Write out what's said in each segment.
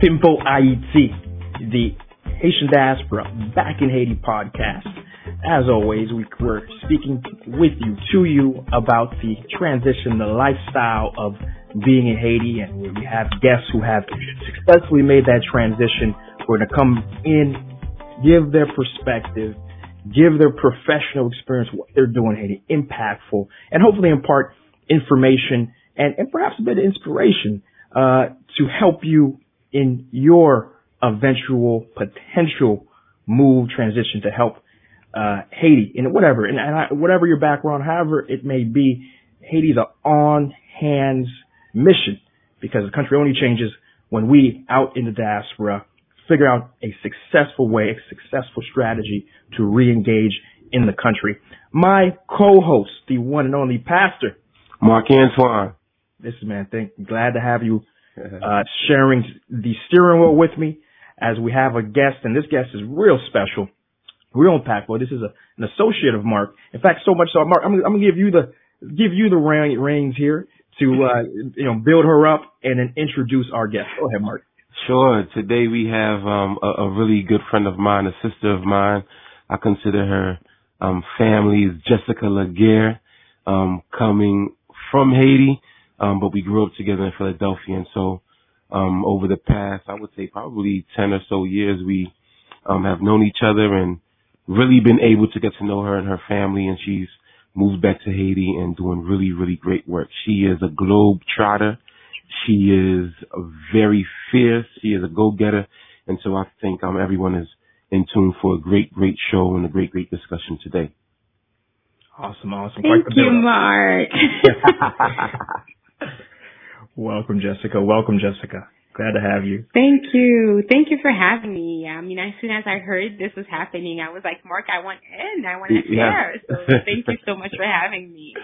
Pimpo Haiti, the Haitian Diaspora Back in Haiti podcast. As always, we, we're speaking with you, to you, about the transition, the lifestyle of being in Haiti, and we have guests who have successfully made that transition. We're going to come in, give their perspective, give their professional experience, what they're doing in Haiti, impactful, and hopefully impart information and, and perhaps a bit of inspiration uh, to help you in your eventual potential move transition to help uh, Haiti in whatever and, and I, whatever your background, however it may be, Haiti's an on hands mission because the country only changes when we out in the diaspora figure out a successful way, a successful strategy to re-engage in the country. My co-host, the one and only pastor, Mark Antoine. This is man, thank glad to have you uh, sharing the steering wheel with me as we have a guest, and this guest is real special, real impactful. This is a, an associate of Mark. In fact, so much so, Mark, I'm, I'm gonna give you the give you the reins here to uh, you know build her up and then introduce our guest. Go ahead, Mark. Sure. Today we have um, a, a, really good friend of mine, a sister of mine. I consider her um, family is Jessica Laguerre, um, coming from Haiti, um, but we grew up together in Philadelphia, and so um, over the past, I would say probably 10 or so years, we um, have known each other and really been able to get to know her and her family. And she's moved back to Haiti and doing really, really great work. She is a globe trotter. She is very fierce. She is a go-getter. And so I think um, everyone is in tune for a great, great show and a great, great discussion today. Awesome, awesome. Thank you, Mark. Welcome, Jessica. Welcome, Jessica. Glad to have you. Thank you. Thank you for having me. I mean, as soon as I heard this was happening, I was like, Mark, I want in. I want to share. Yeah. So thank you so much for having me.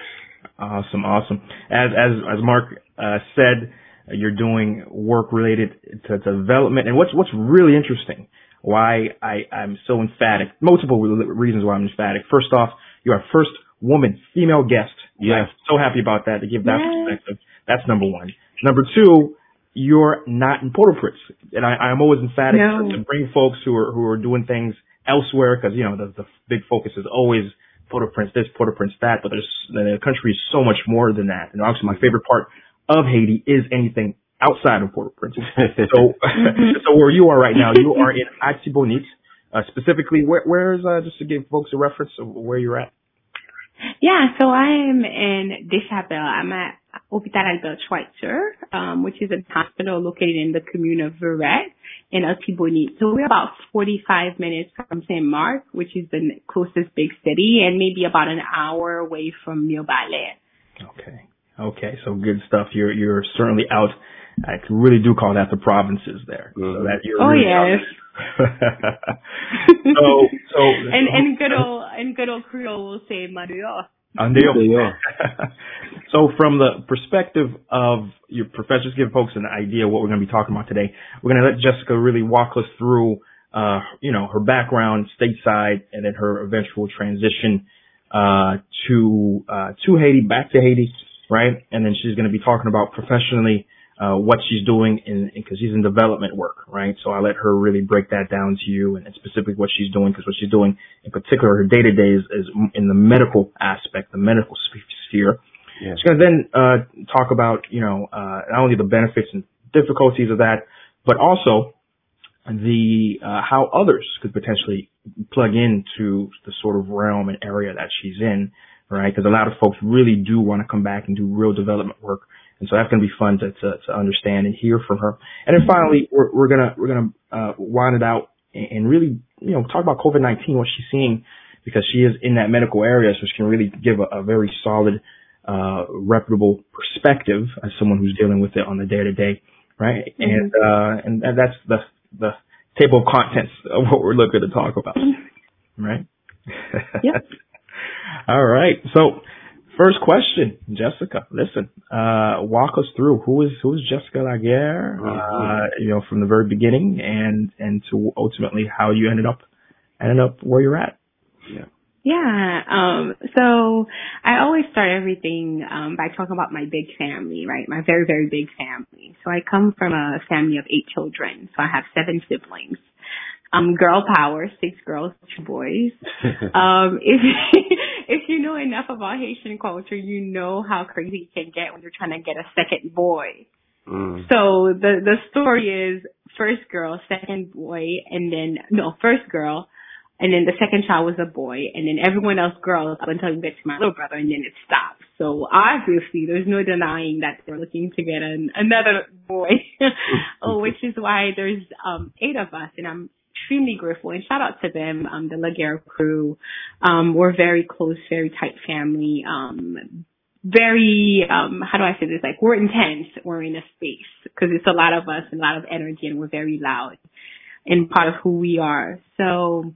Awesome, awesome. As as as Mark uh, said, uh, you're doing work related to, to development, and what's what's really interesting, why I I'm so emphatic, multiple reasons why I'm emphatic. First off, you're our first woman, female guest. Yes. so happy about that to give that yes. perspective. That's number one. Number two, you're not in Port-au-Prince, and I, I'm always emphatic no. to bring folks who are who are doing things elsewhere because you know the, the big focus is always Port-au-Prince this, Port-au-Prince that, but there's the country is so much more than that. And obviously, my favorite part of Haiti is anything outside of Port-au-Prince. so, so where you are right now, you are in Artibonite. Uh, specifically, where, where is uh, just to give folks a reference of where you're at? Yeah, so I'm in Deschapelles. I'm at Hopital Albert Schweitzer, um, which is a hospital located in the commune of Verret in Artibonite. So we're about 45 minutes from St. Marc, which is the closest big city, and maybe about an hour away from Mirebalais. Okay. Okay. So good stuff. You're, you're certainly out. I really do call that the provinces there. Mm-hmm. So that you're oh, really yes. so, so. and, and good old, and good old Creole will say Mario. so from the perspective of your professors, give folks an idea what we're going to be talking about today. We're going to let Jessica really walk us through, uh, you know, her background stateside and then her eventual transition, uh, to, uh, to Haiti, back to Haiti, right? And then she's going to be talking about professionally, uh, what she's doing in, because she's in development work, right? So I let her really break that down to you and, and specifically what she's doing because what she's doing in particular, her day to day is, is in the medical aspect, the medical sphere. Yeah. She's going to then, uh, talk about, you know, uh, not only the benefits and difficulties of that, but also the, uh, how others could potentially plug into the sort of realm and area that she's in, right? Because a lot of folks really do want to come back and do real development work and so that's going to be fun to, to, to understand and hear from her. And then finally, we're, we're going to, we're going to, uh, wind it out and, really, you know, talk about COVID-19, what she's seeing because she is in that medical area. So she can really give a, a very solid, uh, reputable perspective as someone who's dealing with it on the day to day. Right. Mm-hmm. And, uh, and that's the, the table of contents of what we're looking to talk about. Right. Yep. All right. So, First question, Jessica. Listen, uh, walk us through who is who is Jessica Laguerre, uh, you know, from the very beginning, and and to ultimately how you ended up ended up where you're at. Yeah. Yeah. Um, so I always start everything um, by talking about my big family, right? My very, very big family. So I come from a family of eight children. So I have seven siblings. Um, girl power, six girls, two boys. um, if if you know enough about Haitian culture, you know how crazy it can get when you're trying to get a second boy. Mm. So the the story is first girl, second boy, and then no first girl, and then the second child was a boy, and then everyone else girls up until you get to my little brother, and then it stops. So obviously, there's no denying that they're looking to get an, another boy, oh, which is why there's um eight of us, and I'm extremely grateful. And shout out to them, um, the Laguerre crew. Um, we're very close, very tight family. Um, very um how do I say this? Like we're intense. We're in a space because it's a lot of us and a lot of energy, and we're very loud and part of who we are. So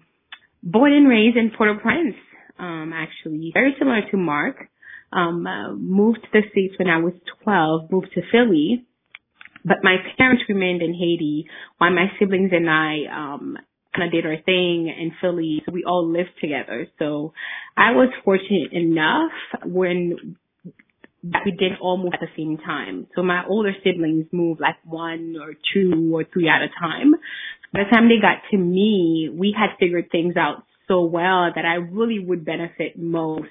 born and raised in Port-au-Prince, um, actually, very similar to Mark. Um, uh, moved to the States when I was 12, moved to Philly, but my parents remained in Haiti while my siblings and I, um, kind of did our thing in Philly. So we all lived together. So I was fortunate enough when that we did all move at the same time. So my older siblings moved like one or two or three at a time. By the time they got to me, we had figured things out so well that I really would benefit most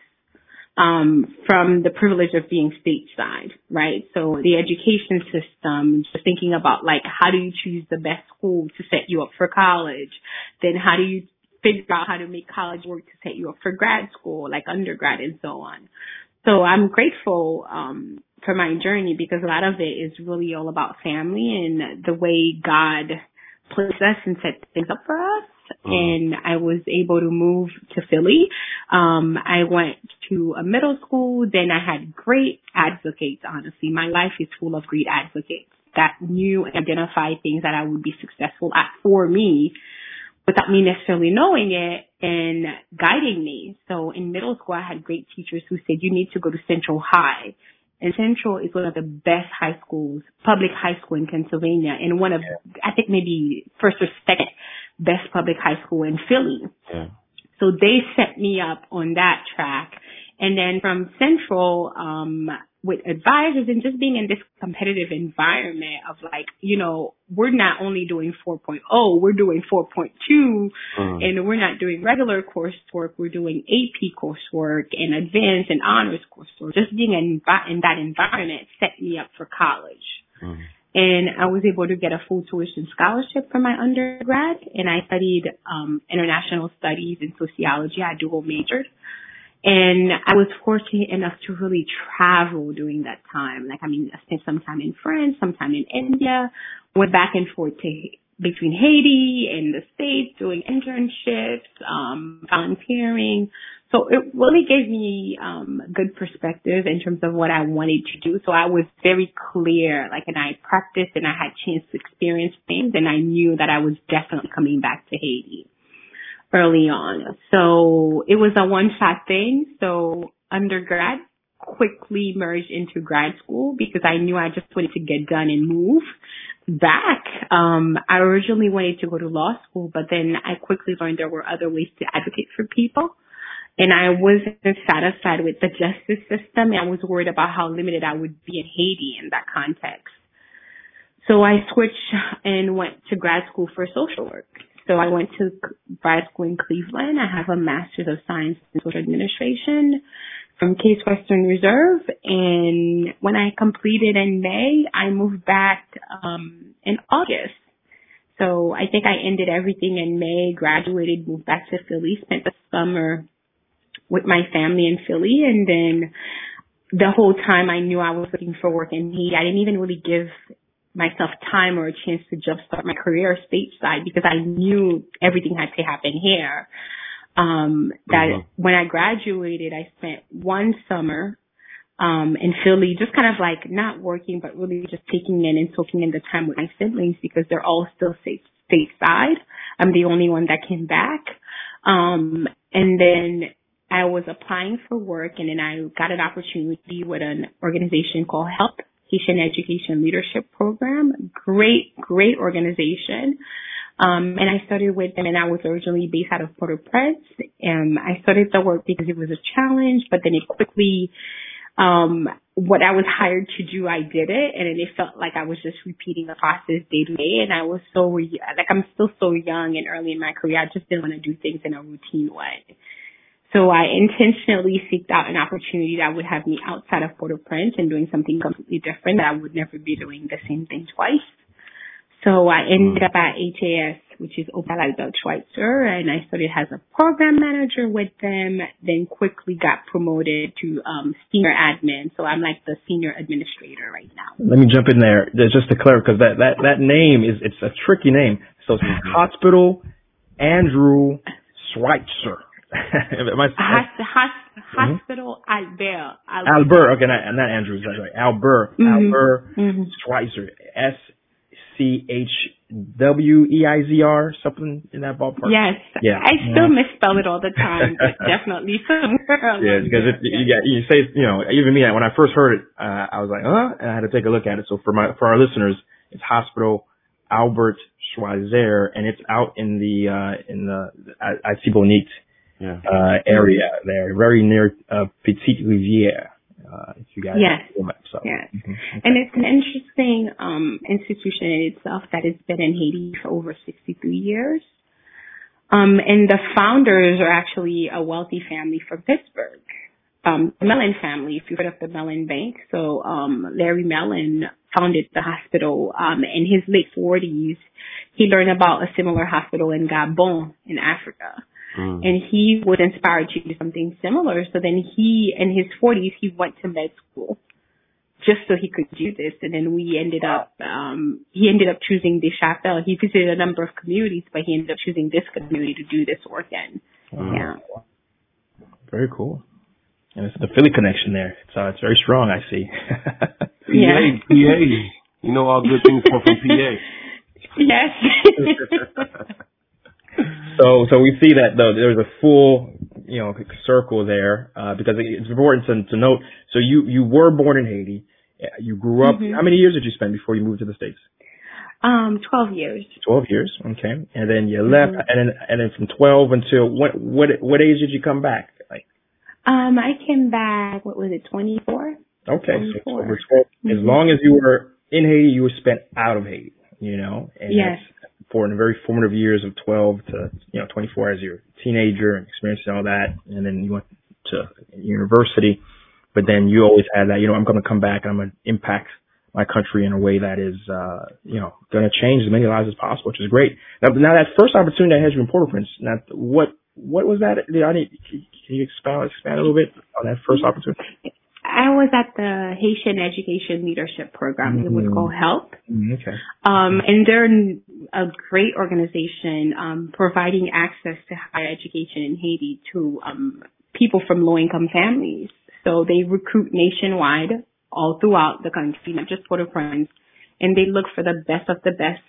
um, from the privilege of being stateside, right? So the education system, just thinking about like how do you choose the best school to set you up for college? Then how do you figure out how to make college work to set you up for grad school, like undergrad and so on. So I'm grateful um, for my journey because a lot of it is really all about family and the way God placed us and set things up for us. Mm. And I was able to move to Philly. Um, I went to a middle school. Then I had great advocates, honestly. My life is full of great advocates that knew and identified things that I would be successful at for me without me necessarily knowing it and guiding me. So in middle school, I had great teachers who said, you need to go to Central High. And Central is one of the best high schools, public high school in Pennsylvania, and one of, I think maybe first or second best public high school in Philly. Yeah. So they set me up on that track. And then from Central, um, with advisors and just being in this competitive environment of like, you know, we're not only doing 4.0, we're doing 4.2 mm. and we're not doing regular coursework, we're doing AP coursework and advanced and honors coursework. Just being in, in that environment set me up for college. Mm. And I was able to get a full tuition scholarship for my undergrad and I studied, um, international studies and sociology. I dual majored. And I was fortunate enough to really travel during that time. Like, I mean, I spent some time in France, some time in India, went back and forth to between Haiti and the States doing internships, um, volunteering. So it really gave me um good perspective in terms of what I wanted to do. So I was very clear, like and I practiced and I had chance to experience things and I knew that I was definitely coming back to Haiti early on. So it was a one shot thing. So undergrad quickly merged into grad school because I knew I just wanted to get done and move back. Um, I originally wanted to go to law school, but then I quickly learned there were other ways to advocate for people. And I wasn't satisfied with the justice system. I was worried about how limited I would be in Haiti in that context. So I switched and went to grad school for social work. So I went to grad school in Cleveland. I have a master's of science in social administration from Case Western Reserve. And when I completed in May, I moved back um, in August. So I think I ended everything in May, graduated, moved back to Philly, spent the summer with my family in Philly, and then the whole time I knew I was looking for work in Haiti. I didn't even really give myself time or a chance to jumpstart my career stateside because I knew everything had to happen here. Um, that mm-hmm. when I graduated, I spent one summer, um, in Philly, just kind of like not working, but really just taking in and soaking in the time with my siblings because they're all still state, stateside. I'm the only one that came back. Um, and then I was applying for work and then I got an opportunity with an organization called HELP Haitian Education Leadership Program. Great, great organization. Um, and I started with them and I was originally based out of Port-au-Prince. And I started the work because it was a challenge, but then it quickly, um, what I was hired to do, I did it. And then it felt like I was just repeating the process day to day. And I was so, re- like, I'm still so young and early in my career. I just didn't want to do things in a routine way. So I intentionally seeked out an opportunity that would have me outside of Port-au-Prince and doing something completely different that I would never be doing the same thing twice. So I ended up at HAS, which is Hopital Albert Schweitzer, and I started as a program manager with them, then quickly got promoted to um, senior admin. So I'm like the senior administrator right now. Let me jump in there just to clarify, because that, that, that name is, it's a tricky name. So it's Hospital Andrew Schweitzer. Am I, Hos- Hos- mm-hmm. Hospital Albert. Albert. Albert. Okay, not, not Andrew. That's right. Albert. Mm-hmm. Albert mm-hmm. Schweitzer. S C H W E I Z R, something in that ballpark. Yes. Yeah. I still yeah. misspell it all the time, but definitely somewhere. Yeah, because it, you got you say you know even me when I first heard it, uh, I was like, huh, and I had to take a look at it. So for my for our listeners, it's Hospital Albert Schweitzer, and it's out in the uh in the Artibonite yeah. uh area there, very near uh, Petite Rivière uh, if you guys yes. So. Yes. Mm-hmm. Okay. And it's an interesting um, institution in itself that has been in Haiti for over 63 years. Um, and the founders are actually a wealthy family from Pittsburgh. Um, the Mellon family, if you've heard of the Mellon Bank. So, um, Larry Mellon founded the hospital, um, in his late 40s. He learned about a similar hospital in Gabon in Africa. Mm. And he was inspired to do something similar. So then he, in his 40s, he went to med school just so he could do this. And then we ended up, um, he ended up choosing Deschapelles. He visited a number of communities, but he ended up choosing this community to do this work in. Mm. Yeah. Very cool. And it's the Philly connection there. So it's very strong, I see. yeah. PA, PA. You know all good things come from PA. Yes. so so we see that though there's a full you know circle there uh, because it's important to, to note. So you you were born in Haiti. You grew up. Mm-hmm. How many years did you spend before you moved to the states? Um, twelve years. Twelve years. Okay, and then you left, mm-hmm. and then and then from twelve until what what what age did you come back? Like, um, I came back. What was it? Twenty four. Okay, 24. so over 12 mm-hmm. As long as you were in Haiti, you were spent out of Haiti. You know, and yes for in the very formative years of 12 to, you know, 24 as your teenager and experiencing all that. And then you went to university, but then you always had that, you know, I'm going to come back and I'm going to impact my country in a way that is, uh, you know, going to change as many lives as possible, which is great. Now, now that first opportunity that has you in Port-au-Prince, now what, what was that? I need, can you expand, expand a little bit on that first opportunity? I was at the Haitian Education Leadership Program. Mm-hmm. It was mm-hmm. called HELP. Mm-hmm. Okay. Um, and they're a great organization um, providing access to higher education in Haiti to um, people from low income families. So they recruit nationwide, all throughout the country, not just Port-au-Prince, and they look for the best of the best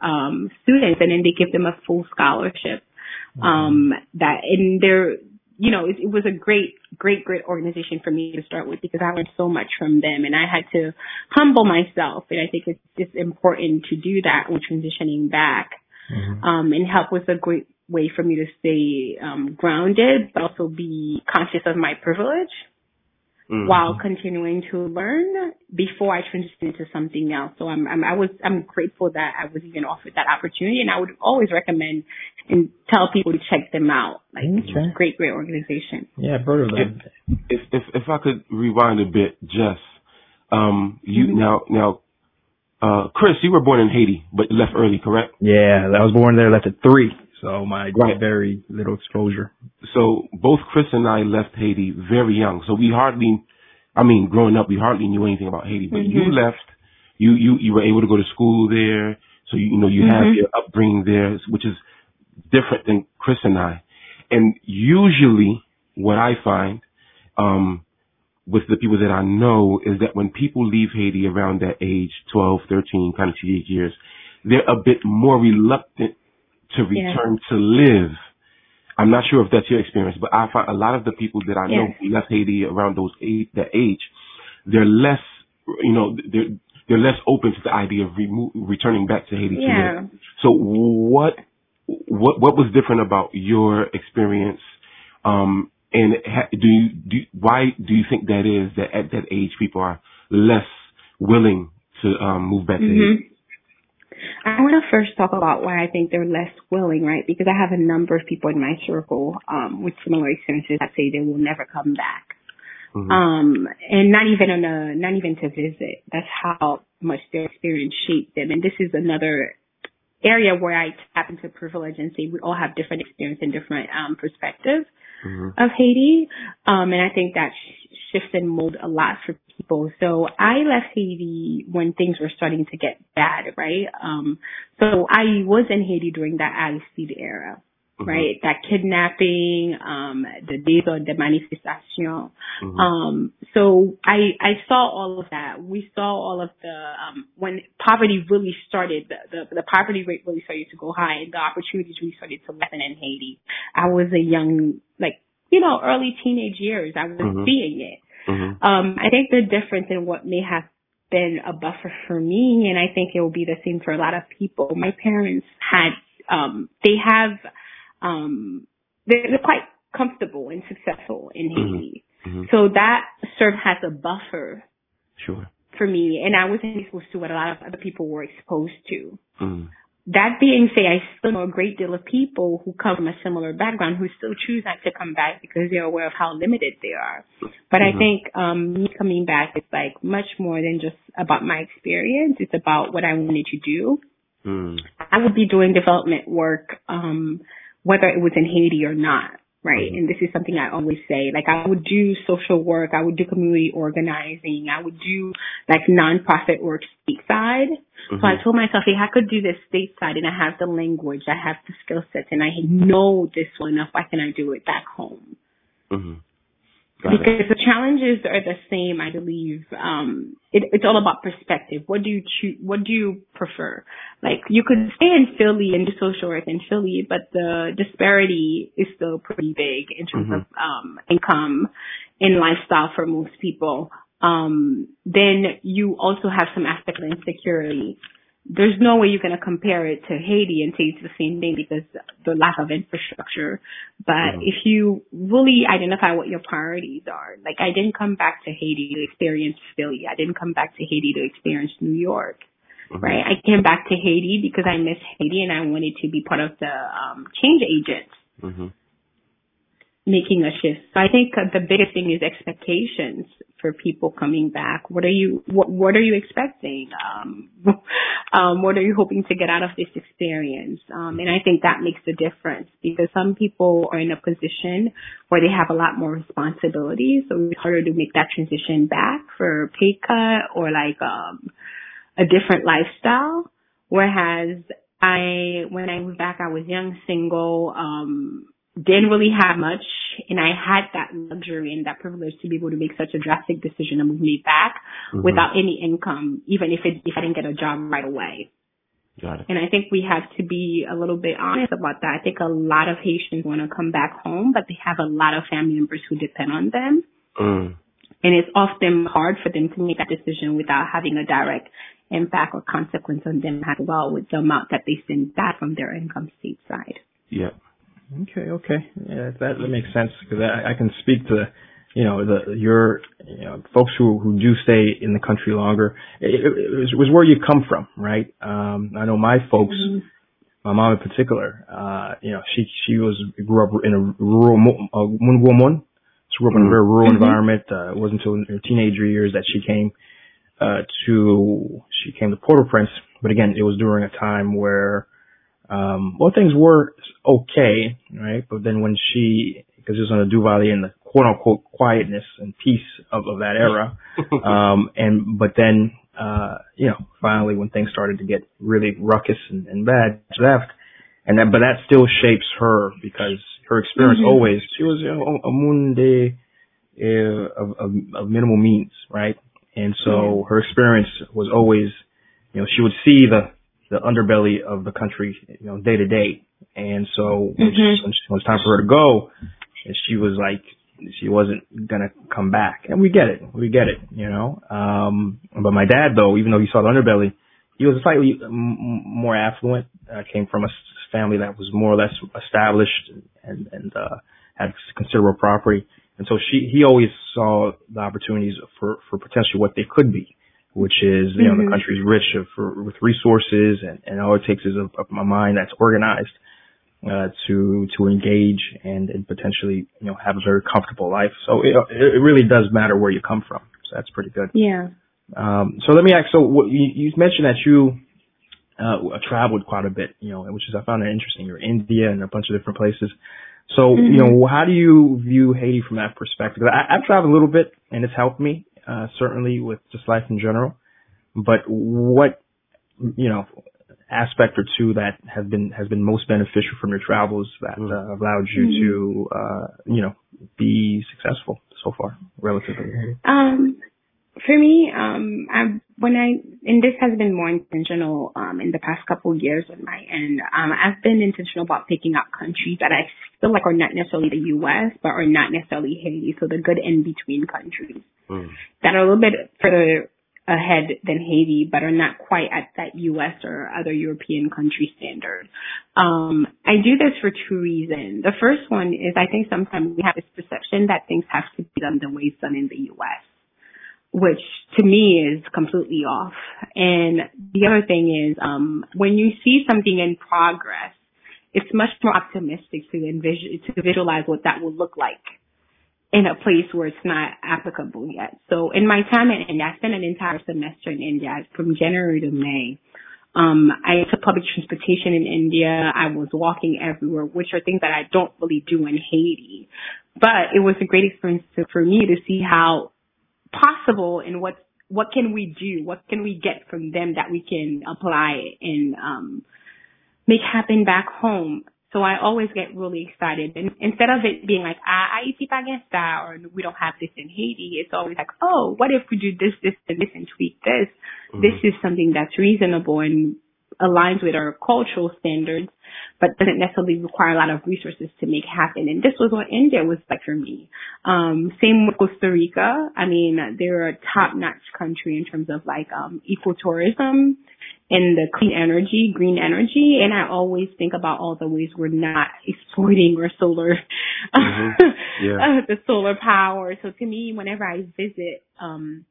um, students, and then they give them a full scholarship. Mm-hmm. Um, that and they're you know, it, it was a great, great, great organization for me to start with because I learned so much from them and I had to humble myself. And I think it's just important to do that when transitioning back. Mm-hmm. Um, and help was a great way for me to stay, um, grounded, but also be conscious of my privilege mm-hmm. while continuing to learn before I transitioned into something else. So I'm, I'm, I was, I'm grateful that I was even offered that opportunity and I would always recommend and tell people to check them out. Like, okay. great, great organization. Yeah, I've heard of them. If, if, if I could rewind a bit, Jess, um, you mm-hmm. now, now, uh, Chris, you were born in Haiti, but you left early, correct? Yeah, I was born there, left at three. So my right. very little exposure. So both Chris and I left Haiti very young. So we hardly, I mean, growing up, we hardly knew anything about Haiti. But mm-hmm. you left, you you you were able to go to school there. So you, you know you mm-hmm. have your upbringing there, which is different than Chris and I. And usually, what I find um, with the people that I know is that when people leave Haiti around that age, 12, 13, kind of teenage years, they're a bit more reluctant to return yeah. to live. I'm not sure if that's your experience, but I find a lot of the people that I know yeah. who left Haiti around those age, that age, they're less, you know, they're they're less open to the idea of remo- returning back to Haiti. Yeah. So what what what was different about your experience? Um, and ha- do you do why do you think that is that at that age people are less willing to um, move back to mm-hmm. Haiti? I want to first talk about why I think they're less willing, right? Because I have a number of people in my circle um, with similar experiences that say they will never come back. Mm-hmm. Um, and not even on a, not even to visit. That's how much their experience shaped them. And this is another area where I tap into privilege and say we all have different experience and different um, perspectives mm-hmm. of Haiti. Um, and I think that sh- shifts and mold a lot for people. So I left Haiti when things were starting to get bad, right? Um, so I was in Haiti during that Aristide era mm-hmm. right? That kidnapping, um, the days of the manifestation. Mm-hmm. Um, so I, I saw all of that. We saw all of the, um, when poverty really started, the, the, the poverty rate really started to go high and the opportunities really started to lessen in Haiti. I was a young, like, you know, early teenage years. I was mm-hmm. seeing it. Mm-hmm. Um, I think the difference in what may have been a buffer for me, and I think it will be the same for a lot of people. My parents had, um, they have um, they're, they're quite comfortable and successful in mm-hmm. Haiti. Mm-hmm. So that served as a buffer. Sure. For me, and I wasn't exposed to what a lot of other people were exposed to. Mm. That being said, I still know a great deal of people who come from a similar background who still choose not to come back because they're aware of how limited they are. But mm-hmm. I think um me coming back is like much more than just about my experience. It's about what I wanted to do. Mm. I would be doing development work um whether it was in Haiti or not, right? Mm-hmm. And this is something I always say. Like I would do social work, I would do community organizing, I would do like nonprofit work stateside. Mm-hmm. So I told myself, hey, I could do this stateside and I have the language, I have the skill sets, and I know this well enough. Why can I do it back home? Mm-hmm because the challenges are the same, I believe. Um, it, it's all about perspective. What do you choose? What do you prefer? Like you could stay in Philly and do social work in Philly, but the disparity is still pretty big in terms mm-hmm. of um, income and lifestyle for most people. Um, then you also have some aspect of insecurity there's no way you're going to compare it to Haiti and say it's the same thing because the lack of infrastructure. But mm-hmm. if you really identify what your priorities are, like I didn't come back to Haiti to experience Philly. I didn't come back to Haiti to experience New York. Mm-hmm. Right. I came back to Haiti because I miss Haiti and I wanted to be part of the um, change agents. Mm-hmm making a shift. So I think the biggest thing is expectations for people coming back. What are you what what are you expecting? Um, um, what are you hoping to get out of this experience? Um, and I think that makes a difference because some people are in a position where they have a lot more responsibility, so it's harder to make that transition back for pay cut or like um, a different lifestyle. Whereas I, when I moved back, I was young, single, um, didn't really have much and I had that luxury and that privilege to be able to make such a drastic decision and move me back mm-hmm. without any income, even if it, if I didn't get a job right away. Got it. And I think we have to be a little bit honest about that. I think a lot of Haitians want to come back home, but they have a lot of family members who depend on them. Mm. And it's often hard for them to make that decision without having a direct impact or consequence on them as well with the amount that they send back from their income state side. Yep. Okay, okay, yeah, that that makes sense because I, I can speak to, you know, the your you know folks who who do stay in the country longer. It, it, it was, was where you come from, right? Um, I know my folks, mm-hmm. my mom in particular. Uh, you know, she she was grew up in a rural uh, woman. She grew up in a very rural mm-hmm. environment. Uh, it wasn't until her teenager years that she came uh, to she came to Port-au-Prince. But again, it was during a time where um, well, things were okay, right? But then when she, because it was on the Duvalier in the quote unquote quietness and peace of, of that era, um, and, but then, uh, you know, finally when things started to get really ruckus and, and bad, she left. And that, but that still shapes her because her experience mm-hmm. always, she was you know, a munde uh, of, of, of minimal means, right? And so mm-hmm. her experience was always, you know, she would see the, the underbelly of the country, you know, day to day. And so when, mm-hmm. she, when, it was time for her to go, and she was like she wasn't gonna come back, and we get it, we get it, you know. Um, but my dad, though, even though he saw the underbelly, he was slightly m- more affluent. Uh, came from a family that was more or less established and and uh, had considerable property, and so she he always saw the opportunities for for potentially what they could be, which is you know mm-hmm. the country's rich of, for, with resources, and and all it takes is a, a mind that's organized uh, to to engage and, and potentially you know have a very comfortable life. So it, it really does matter where you come from. So that's pretty good. Yeah. Um, so let me ask. So what, you, you mentioned that you uh, traveled quite a bit, you know, which is I found it interesting. You're in India and a bunch of different places. So mm-hmm. you know, how do you view Haiti from that perspective? I, I've traveled a little bit, and it's helped me uh, certainly with just life in general. But what you know, aspect or two that have been has been most beneficial from your travels that mm. uh, allowed you mm-hmm. to uh, you know be successful so far relatively? Um, for me, um, I when I and this has been more intentional um, in the past couple of years on my end. Um, I've been intentional about picking out countries that I feel like are not necessarily the U.S. but are not necessarily Haiti, so the good in between countries mm. that are a little bit further ahead than Haiti, but are not quite at that U.S. or other European country standard. Um, I do this for two reasons. The first one is I think sometimes we have this perception that things have to be done the way it's done in the U.S., which to me is completely off. And the other thing is um, when you see something in progress, it's much more optimistic to envision to visualize what that will look like in a place where it's not applicable yet. So in my time in India, I spent an entire semester in India from January to May. Um, I took public transportation in India. I was walking everywhere, which are things that I don't really do in Haiti. But it was a great experience to, for me to see how possible and what what can we do? What can we get from them that we can apply and um, make happen back home? So I always get really excited. And instead of it being like, ah, Haiti Pagesta, or we don't have this in Haiti, it's always like, oh, what if we do this, this, and this and tweak this? Mm-hmm. This is something that's reasonable and aligns with our cultural standards, but doesn't necessarily require a lot of resources to make happen. And this was what India was like for me. Um, same with Costa Rica. I mean, they're a top notch country in terms of like, um, ecotourism and the clean energy, green energy, and I always think about all the ways we're not exploiting our solar, mm-hmm. yeah. uh, the solar power. So to me, whenever I visit, um,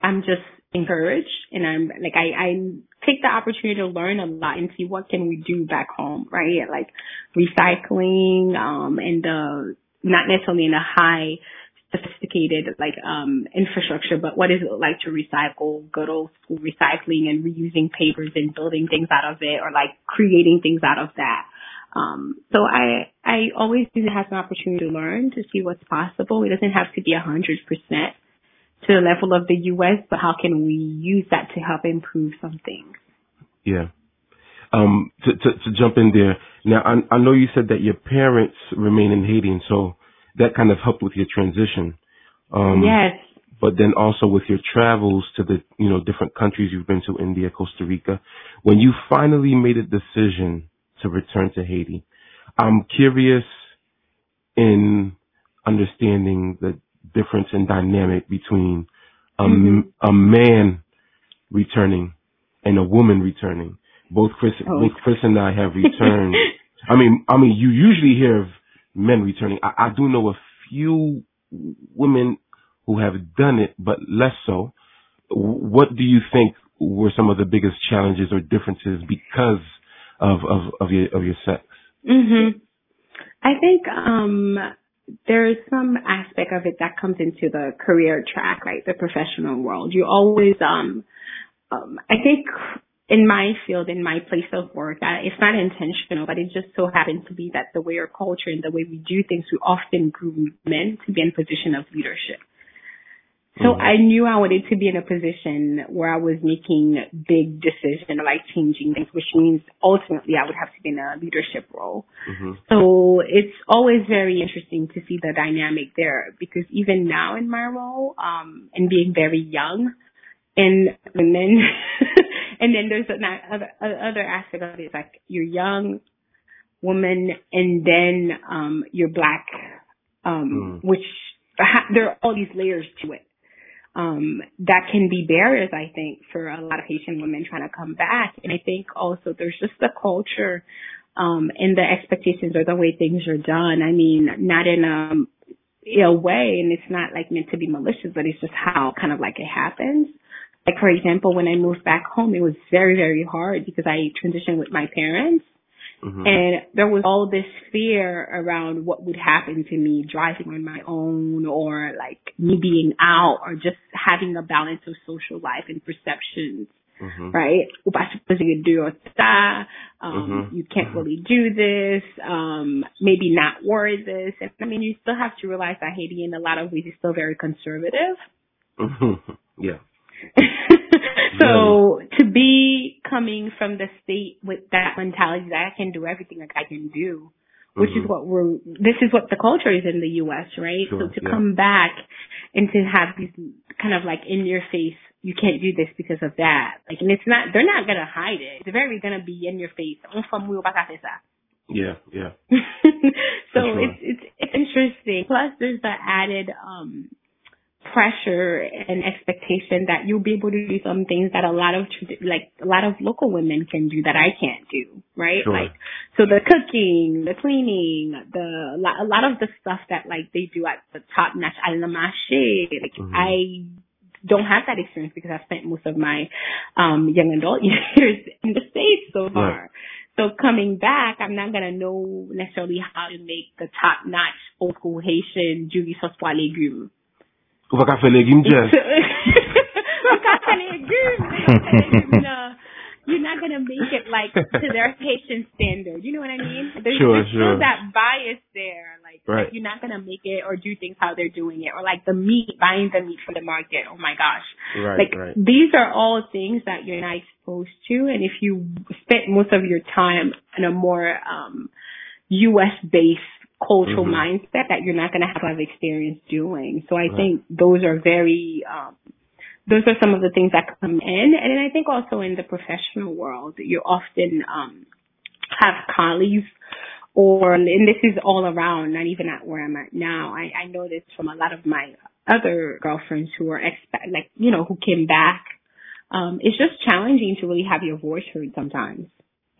I'm just encouraged and I'm like, I, I take the opportunity to learn a lot and see what can we do back home, right? Like recycling, um, and the, not necessarily in a high sophisticated like um infrastructure, but what is it like to recycle good old school recycling and reusing papers and building things out of it or like creating things out of that. Um so I I always it as an opportunity to learn to see what's possible. It doesn't have to be a hundred percent to the level of the US, but how can we use that to help improve some things? Yeah. Um, to, to, to jump in there. Now, I, I know you said that your parents remain in Haiti, and so that kind of helped with your transition. Um, yes. But then also with your travels to the, you know, different countries you've been to, India, Costa Rica, when you finally made a decision to return to Haiti, I'm curious in understanding the difference in dynamic between a, mm-hmm. a man returning and a woman returning. Both Chris, oh. both Chris and I have returned. I mean, I mean, you usually hear of men returning. I, I do know a few women who have done it, but less so. What do you think were some of the biggest challenges or differences because of of, of your of your sex? Mm-hmm. I think um there's some aspect of it that comes into the career track, right? The professional world. You always um um I think in my field, in my place of work, it's not intentional, but it just so happens to be that the way our culture and the way we do things, we often groom men to be in position of leadership. So mm-hmm. I knew I wanted to be in a position where I was making big decisions, like changing things, which means ultimately I would have to be in a leadership role. Mm-hmm. So it's always very interesting to see the dynamic there because even now in my role, um, and being very young, and women and then there's another other aspect of it, like you're young woman, and then um you're black um, mm. which there are all these layers to it. Um, that can be barriers, I think, for a lot of Haitian women trying to come back. And I think also there's just the culture, um, and the expectations or the way things are done. I mean, not in a, a way, and it's not like meant to be malicious, but it's just how kind of like it happens. Like for example, when I moved back home, it was very, very hard because I transitioned with my parents Mm-hmm. And there was all this fear around what would happen to me driving on my own or like me being out or just having a balance of social life and perceptions. Mm-hmm. Right? Um, mm-hmm. You can't mm-hmm. really do this. Um, maybe not worth this. And I mean, you still have to realize that Haiti in a lot of ways is still very conservative. Mm-hmm. Yeah. so to be coming from the state with that mentality that I can do everything like I can do, which mm-hmm. is what we're, this is what the culture is in the U.S., right? Sure, so to yeah. come back and to have these kind of like in your face, you can't do this because of that. Like, and it's not, they're not going to hide it. They're very going to be in your face. Yeah, yeah. so sure. it's, it's, it's interesting. Plus there's the added, um, pressure and expectation that you'll be able to do some things that a lot of like a lot of local women can do that I can't do, right? Sure. Like so the cooking, the cleaning, the a lot of the stuff that like they do at the top notch al like mm-hmm. I don't have that experience because I've spent most of my um young adult years in the States so far. Right. So coming back, I'm not gonna know necessarily how to make the top notch old school Haitian jugi sauce pois légumes Ou pa ka fe legim jes? Ou ka fe legim, you're not going to make it like to their Haitian standard. You know what I mean? There's, sure, there's sure. still that bias there. Like, right. like, you're not going to make it or do things how they're doing it. Or like the meat, buying the meat from the market. Oh my gosh. Right, like right. these are all things that you're not exposed to. And if you spend most of your time in a more, um, U.S. based cultural mm-hmm. mindset that you're not going to have a lot of experience doing. So I right. think those are very, um, those are some of the things that come in. And then I think also in the professional world, you often, um, have colleagues or, and this is all around, not even at where I'm at now. I, I know this from a lot of my other girlfriends who are expat, like, you know, who came back. Um, it's just challenging to really have your voice heard sometimes.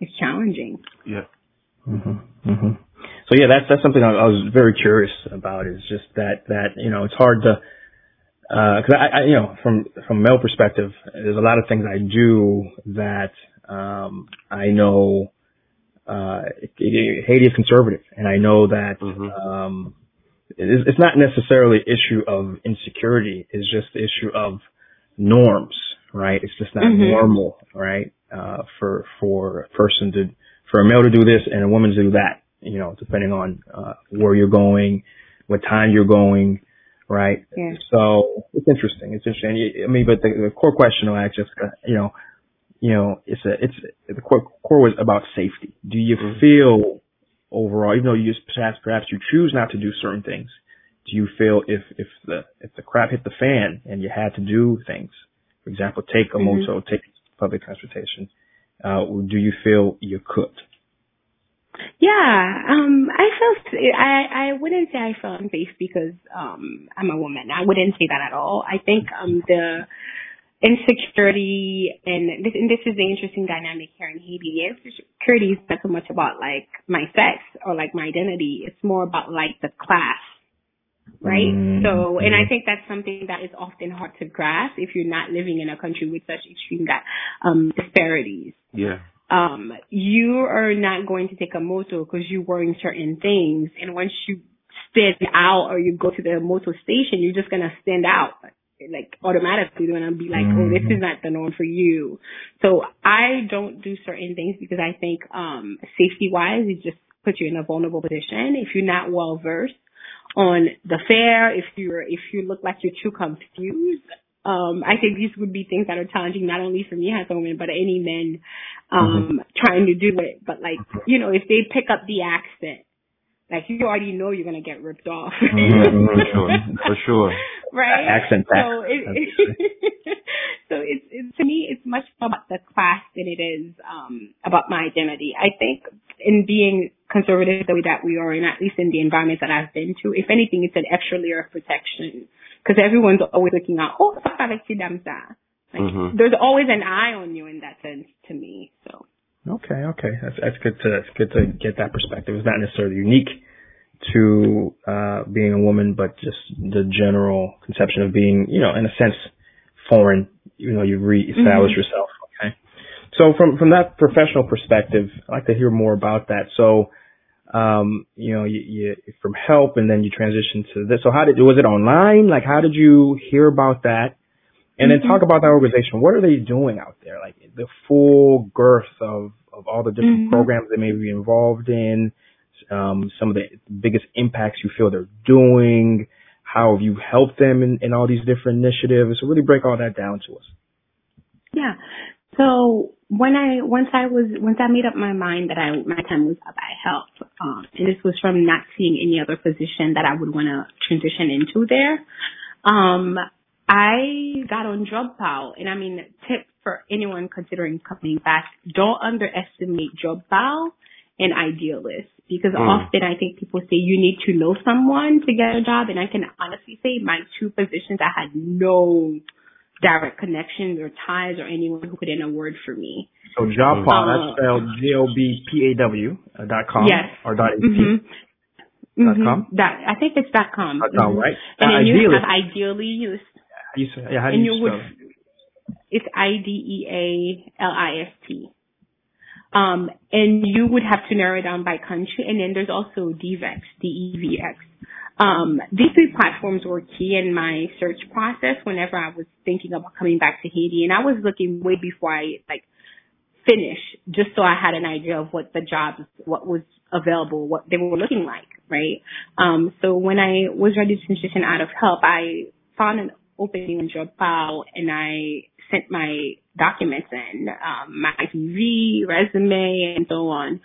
It's challenging. Yeah. Mm-hmm. Mm-hmm so yeah, that's that's something I, I was very curious about. Is just that that you know it's hard to because uh, I, I you know from from male perspective, there's a lot of things I do that um, I know uh, Haiti is conservative, and I know that mm-hmm. um, it's, it's not necessarily issue of insecurity. It's just the issue of norms, right? It's just not mm-hmm. normal, right? Uh, for for a person to for a male to do this and a woman to do that you know, depending on uh, where you're going, what time you're going, right? Yeah. So it's interesting. It's interesting. I mean, but the, the core question I'll ask, just you know, you know, it's a it's the core core was about safety. Do you mm-hmm. feel overall, even though you perhaps perhaps you choose not to do certain things, do you feel if if the if the crap hit the fan and you had to do things, for example, take a mm-hmm. moto, take public transportation, uh, do you feel you could? Yeah, um, I felt I I wouldn't say I felt unsafe because um I'm a woman. I wouldn't say that at all. I think um the insecurity and this and this is the interesting dynamic here in Haiti. Insecurity is not so much about like my sex or like my identity. It's more about like the class. Right? Mm-hmm. So and I think that's something that is often hard to grasp if you're not living in a country with such extreme that um disparities. Yeah um, you are not going to take a moto because you're wearing certain things. And once you stand out or you go to the moto station, you're just going to stand out like automatically you're gonna be like, oh, this is mm-hmm. not the norm for you. So I don't do certain things because I think, um, safety wise, it just puts you in a vulnerable position. If you're not well versed on the fare, if you're, if you look like you're too confused, um, I think these would be things that are challenging not only for me as a woman, but any men um, mm-hmm. trying to do it. But like, you know, if they pick up the accent, like you already know you're gonna get ripped off. mm-hmm, for sure, for sure. Right. Accent. So it, it so it's, it's to me it's much more about the class than it is um about my identity. I think in being conservative the way that we are, and at least in the environments that I've been to, if anything, it's an extra layer of protection because everyone's always looking out. Oh, like, mm-hmm. there's always an eye on you in that sense to me. So. Okay, okay, that's that's good to that's good to get that perspective. It's not necessarily unique to uh being a woman, but just the general conception of being, you know, in a sense, foreign. You know, you've reestablished mm-hmm. yourself. Okay, so from from that professional perspective, I'd like to hear more about that. So, um, you know, you, you from help, and then you transitioned to this. So, how did was it online? Like, how did you hear about that? And then talk mm-hmm. about that organization. What are they doing out there? Like the full girth of, of all the different mm-hmm. programs they may be involved in, um, some of the biggest impacts you feel they're doing, how have you helped them in, in all these different initiatives? So really break all that down to us. Yeah. So when I once I was once I made up my mind that I my time was up, I helped. Um, and this was from not seeing any other position that I would want to transition into there. Um, I got on JobPaw, and I mean, tip for anyone considering coming back: don't underestimate JobPaw and Idealist because mm. often I think people say you need to know someone to get a job, and I can honestly say my two positions I had no direct connections or ties or anyone who put in a word for me. So JobPaw, um, that's spelled J O B P A W uh, dot com yes. or dot mm-hmm. Dot com. Mm-hmm. That I think it's dot com. Dot com, mm-hmm. right? And uh, then you have ideally you say, yeah, how do and you, you spell would, It's I D E A L I S T. Um, and you would have to narrow it down by country, and then there's also Devex, D-E-V-X. Um, these three platforms were key in my search process whenever I was thinking about coming back to Haiti, and I was looking way before I like finish, just so I had an idea of what the jobs, what was available, what they were looking like, right? Um, so when I was ready to transition out of help, I found an opening on JobPaw and I sent my documents in, um, my CV, resume, and so on.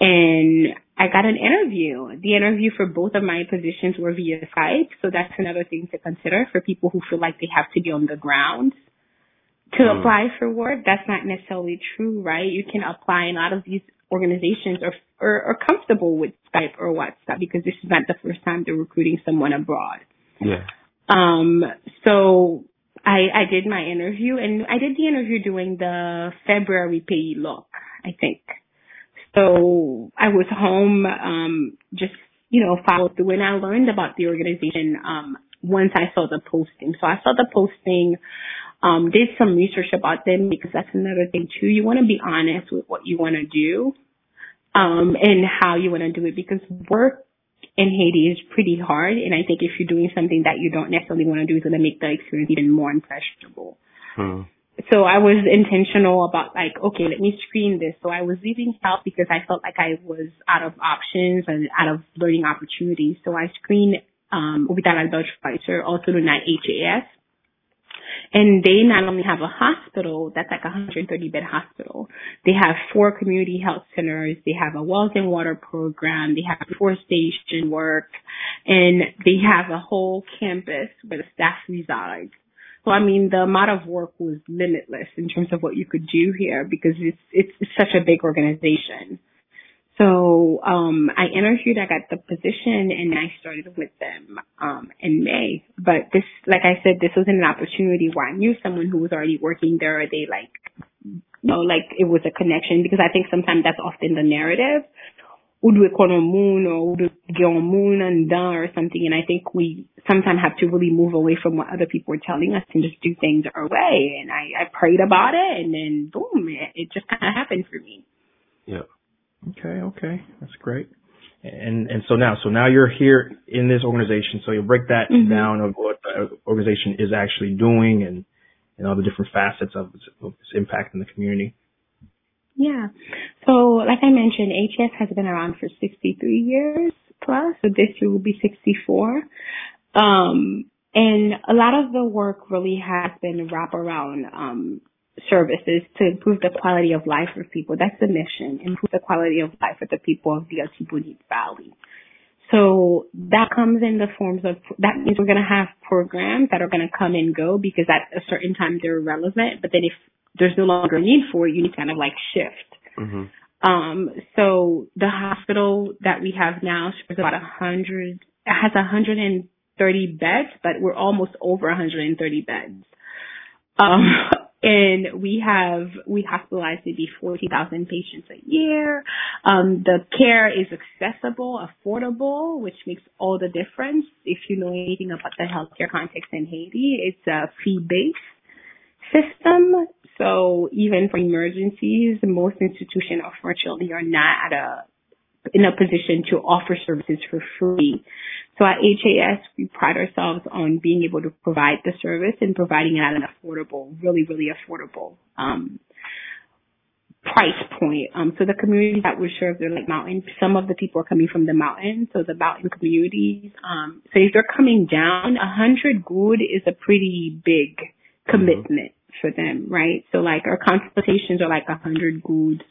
And I got an interview. The interview for both of my positions were via Skype, so that's another thing to consider for people who feel like they have to be on the ground to mm. apply for work. That's not necessarily true, right? You can apply in a lot of these organizations are, are, are comfortable with Skype or WhatsApp because this is not the first time they're recruiting someone abroad. Yeah. Um, so I, I did my interview and I did the interview during the February pay lock, I think. So I was home, um, just, you know, followed through and I learned about the organization, um, once I saw the posting. So I saw the posting, um, did some research about them because that's another thing too. You want to be honest with what you want to do, um, and how you want to do it because work in Haiti is pretty hard. And I think if you're doing something that you don't necessarily want to do, it's going to make the experience even more impressionable. Hmm. So I was intentional about like, okay, let me screen this. So I was leaving help because I felt like I was out of options and out of learning opportunities. So I screened um, Hospital Albert Schweitzer, also known as HAS. And they not only have a hospital, that's like a 130 bed hospital. They have four community health centers. They have a wells and water program. They have forestation work and they have a whole campus where the staff resides. So I mean, the amount of work was limitless in terms of what you could do here because it's, it's, it's such a big organization. So um, I interviewed, I got the position, and I started with them um, in May. But this, like I said, this wasn't an opportunity where I knew someone who was already working there. Or they like, you know, like it was a connection because I think sometimes that's often the narrative. Ou dwe konon moun or ou dwe gen moun an dan or something. And I think we sometimes have to really move away from what other people are telling us and just do things our way. And I, I prayed about it and then boom, it, it just kind of happened for me. Yeah. Okay, okay, that's great. And and so now, so now you're here in this organization. So you'll break that mm-hmm. down of what the organization is actually doing and and all the different facets of its, of its impact in the community. Yeah. So like I mentioned, HAS has been around for 63 years plus. So this year will be 64. Um, and a lot of the work really has been wrap around um, services to improve the quality of life for people. That's the mission, improve the quality of life for the people of the Artibonite Valley. So that comes in the forms of, that means we're going to have programs that are going to come and go because at a certain time they're relevant, but then if there's no longer a need for it, you need to kind of like shift. Mm-hmm. Um, so the hospital that we have now is about a hundred, has 130 beds, but we're almost over 130 beds. Um, and we have we hospitalize maybe forty thousand patients a year. Um, the care is accessible, affordable, which makes all the difference. If you know anything about the healthcare context in Haiti, it's a fee based system. So even for emergencies, most institutions unfortunately are not at a in a position to offer services for free. So at HAS, we pride ourselves on being able to provide the service and providing it at an affordable, really, really affordable um, price point. Um, so the communities that we serve, they're like mountain. Some of the people are coming from the mountains, so the mountain communities. Um, so if they're coming down, a hundred gourde is a pretty big commitment mm-hmm. for them, right? So like our consultations are like a hundred gourdes,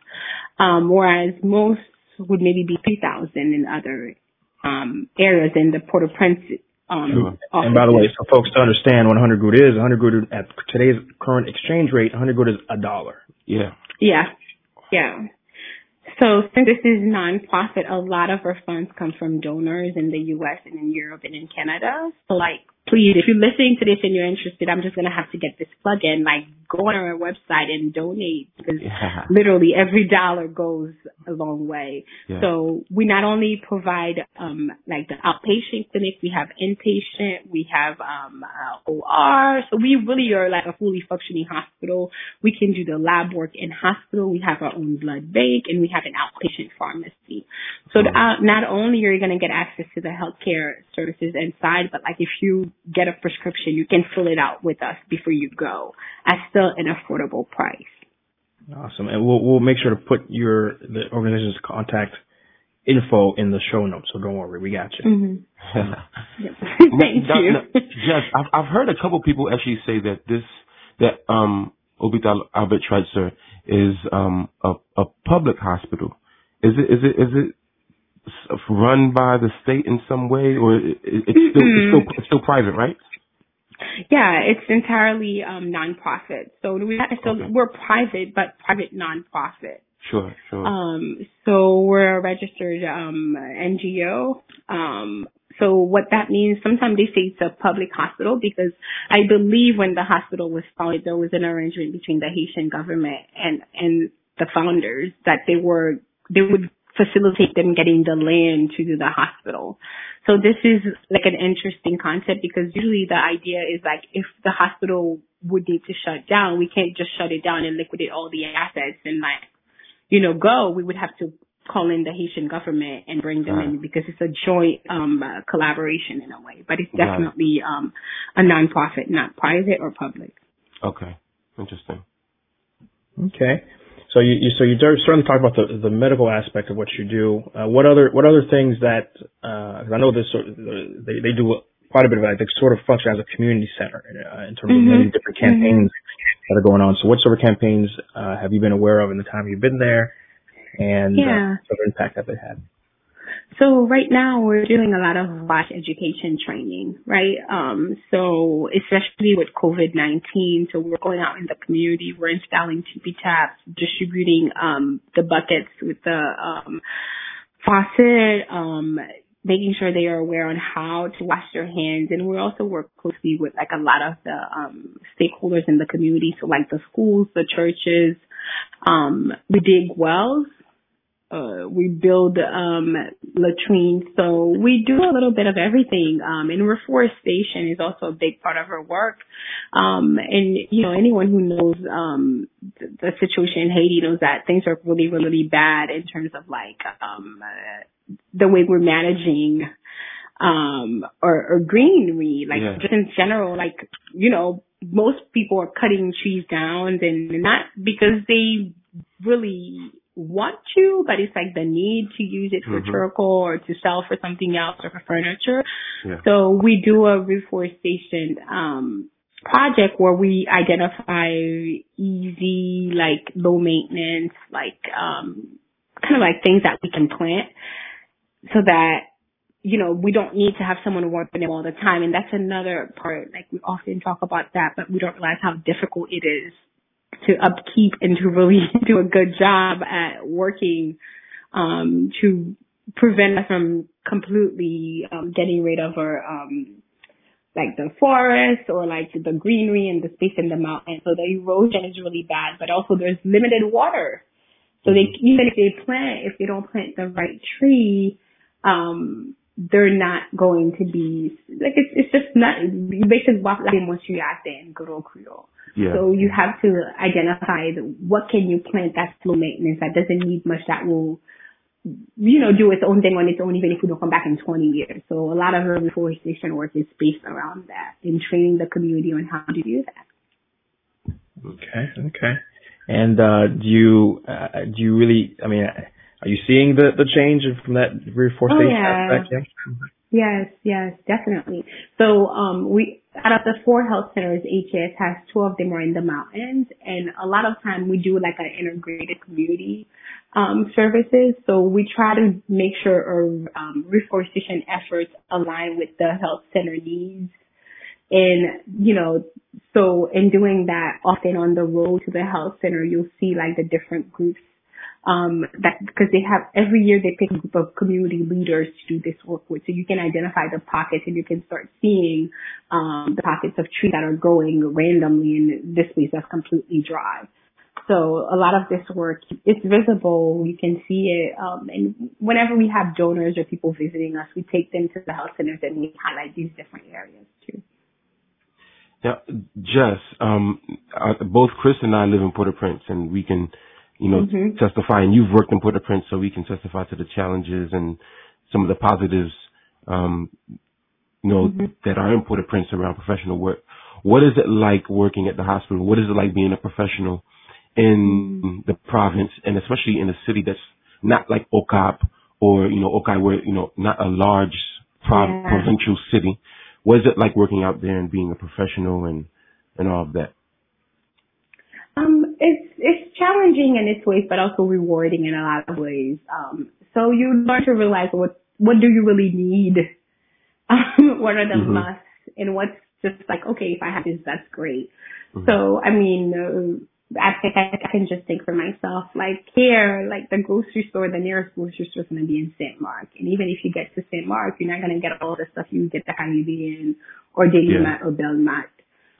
um, whereas most would maybe be 3,000 in other um, areas in the Port-au-Prince um, sure. And by the way, for folks to understand what 100 gourde is, 100 gourde at today's current exchange rate, 100 gourde is a dollar. Yeah. Yeah. Yeah. So since this is nonprofit, a lot of our funds come from donors in the U.S. and in Europe and in Canada. So like please, if you're listening to this and you're interested, I'm just going to have to get this plug in. Like, go on our website and donate because yeah. literally every dollar goes a long way. Yeah. So we not only provide, um, like the outpatient clinic, we have inpatient, we have, um, uh, OR. So we really are like a fully functioning hospital. We can do the lab work in hospital. We have our own blood bank and we have an outpatient pharmacy. So mm-hmm. uh, not only are you going to get access to the healthcare services inside, but like if you get a prescription, you can fill it out with us before you go at still an affordable price. Awesome. And we'll, we'll make sure to put your, the organization's contact info in the show notes. So don't worry. We got you. Mm-hmm. Thank now, you. Now, Jess, I've, I've heard a couple people actually say that this, that, um, Hospital Albert Schweitzer is, um, a, a public hospital. Is it, is it, is it run by the state in some way, or it's still, it's still it's still private, right? Yeah, it's entirely um nonprofit. So we so okay. we're private, but private nonprofit. Sure, sure. Um, so we're a registered um NGO. Um, so what that means, sometimes they say it's a public hospital because I believe when the hospital was founded, there was an arrangement between the Haitian government and and the founders that they were they would facilitate them getting the land to do the hospital. So this is like an interesting concept because usually the idea is like if the hospital would need to shut down, we can't just shut it down and liquidate all the assets and like, you know, go. We would have to call in the Haitian government and bring them in because it's a joint um uh, collaboration in a way. But it's definitely right. um a nonprofit, not private or public. Okay. Interesting. Okay. So you, you so you certainly talk about the the medical aspect of what you do. Uh, what other what other things that uh, I know this sort of, they they do quite a bit of it. They sort of function as a community center uh, in terms mm-hmm. of many different campaigns mm-hmm. that are going on. So what sort of campaigns uh, have you been aware of in the time you've been there, and uh, yeah. uh, sort of impact have they had? So right now we're doing a lot of WASH education training, right? Um, so especially with COVID-19, so we're going out in the community, we're installing tippy taps, distributing, um, the buckets with the, um, faucet, um, making sure they are aware on how to wash their hands. And we also work closely with like a lot of the, um, stakeholders in the community. So like the schools, the churches, um, we dig wells uh, we build um, latrines. So we do a little bit of everything. Um, and reforestation is also a big part of our work. Um, and you know, anyone who knows um, the, the situation in Haiti knows that things are really, really bad in terms of like um, uh, the way we're managing um or, or greenery like yeah. just in general like you know most people are cutting trees down and not because they really want to, but it's like the need to use it for mm-hmm. charcoal or to sell for something else or for furniture. Yeah. So we do a reforestation um project where we identify easy, like low maintenance, like um kind of like things that we can plant so that you know, we don't need to have someone working them all the time. And that's another part, like we often talk about that, but we don't realize how difficult it is to upkeep and to really do a good job at working um, to prevent us from completely um, getting rid of our um, like the forest or like the greenery and the space in the mountain. So the erosion is really bad, but also there's limited water. So they even if they plant, if they don't plant the right tree, um, they're not going to be like it's it's just not you basically walk like once you ate in good old Creole. Yeah. So you have to identify the, what can you plant that's low maintenance that doesn't need much that will you know do its own thing on its own even if we don't come back in 20 years. So a lot of our reforestation work is based around that in training the community on how to do that. Okay. Okay. And uh, do you uh, do you really? I mean are you seeing the, the change from that reforestation oh, yeah. aspect? Yes, yes, definitely. So, um, we, out of the four health centers, HAS has two of them are in the mountains and a lot of time we do like an integrated community, um, services. So we try to make sure our, um, reforestation efforts align with the health center needs. And, you know, so in doing that, often on the road to the health center, you'll see like the different groups um, that because they have every year they pick a group of community leaders to do this work with. So you can identify the pockets and you can start seeing um, the pockets of trees that are growing randomly in this place that's completely dry. So a lot of this work, it's visible. You can see it. Um, and whenever we have donors or people visiting us, we take them to the health centers and we highlight these different areas too. Now, Jess, um, uh, both Chris and I live in Port-au-Prince, and we can you know, mm-hmm. testify, and you've worked in Port-au-Prince, so we can testify to the challenges and some of the positives, um, you know, mm-hmm. that are in Port-au-Prince around professional work. What is it like working at the hospital? What is it like being a professional in mm-hmm. the province, and especially in a city that's not like Okap or you know Okai, where you know not a large prov- yeah. provincial city? What is it like working out there and being a professional and and all of that? Um, it's it's challenging in its ways, but also rewarding in a lot of ways. Um, so you learn to realize what what do you really need, um, what are the mm-hmm. musts, and what's just like okay, if I have this, that's great. Mm-hmm. So I mean, uh, I think I, can just think for myself. Like here, like the grocery store, the nearest grocery store is going to be in St. Marc, and even if you get to St. Marc, you're not going to get all the stuff you get to Caribbean or Daily yeah. or Belmont.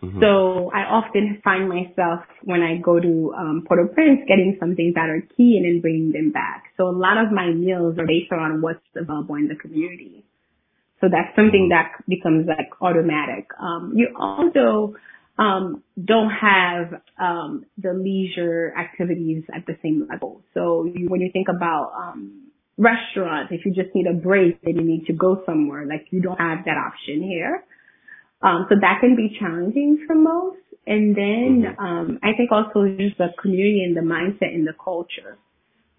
Mm-hmm. So I often find myself when I go to um, Port-au-Prince getting some things that are key and then bringing them back. So a lot of my meals are based on what's available in the community. So that's something mm-hmm. that becomes like automatic. Um, you also um, don't have um, the leisure activities at the same level. So you, when you think about um, restaurants, if you just need a break and you need to go somewhere, like you don't have that option here. Um, so that can be challenging for most. And then, mm-hmm. um, I think also just the community and the mindset and the culture,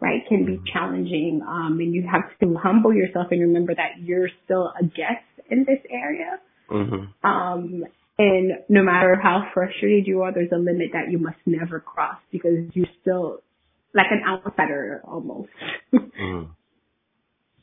right, can be mm-hmm. challenging. Um, and you have to humble yourself and remember that you're still a guest in this area. Mm-hmm. Um, and no matter how frustrated you are, there's a limit that you must never cross because you're still like an outsider almost. mm.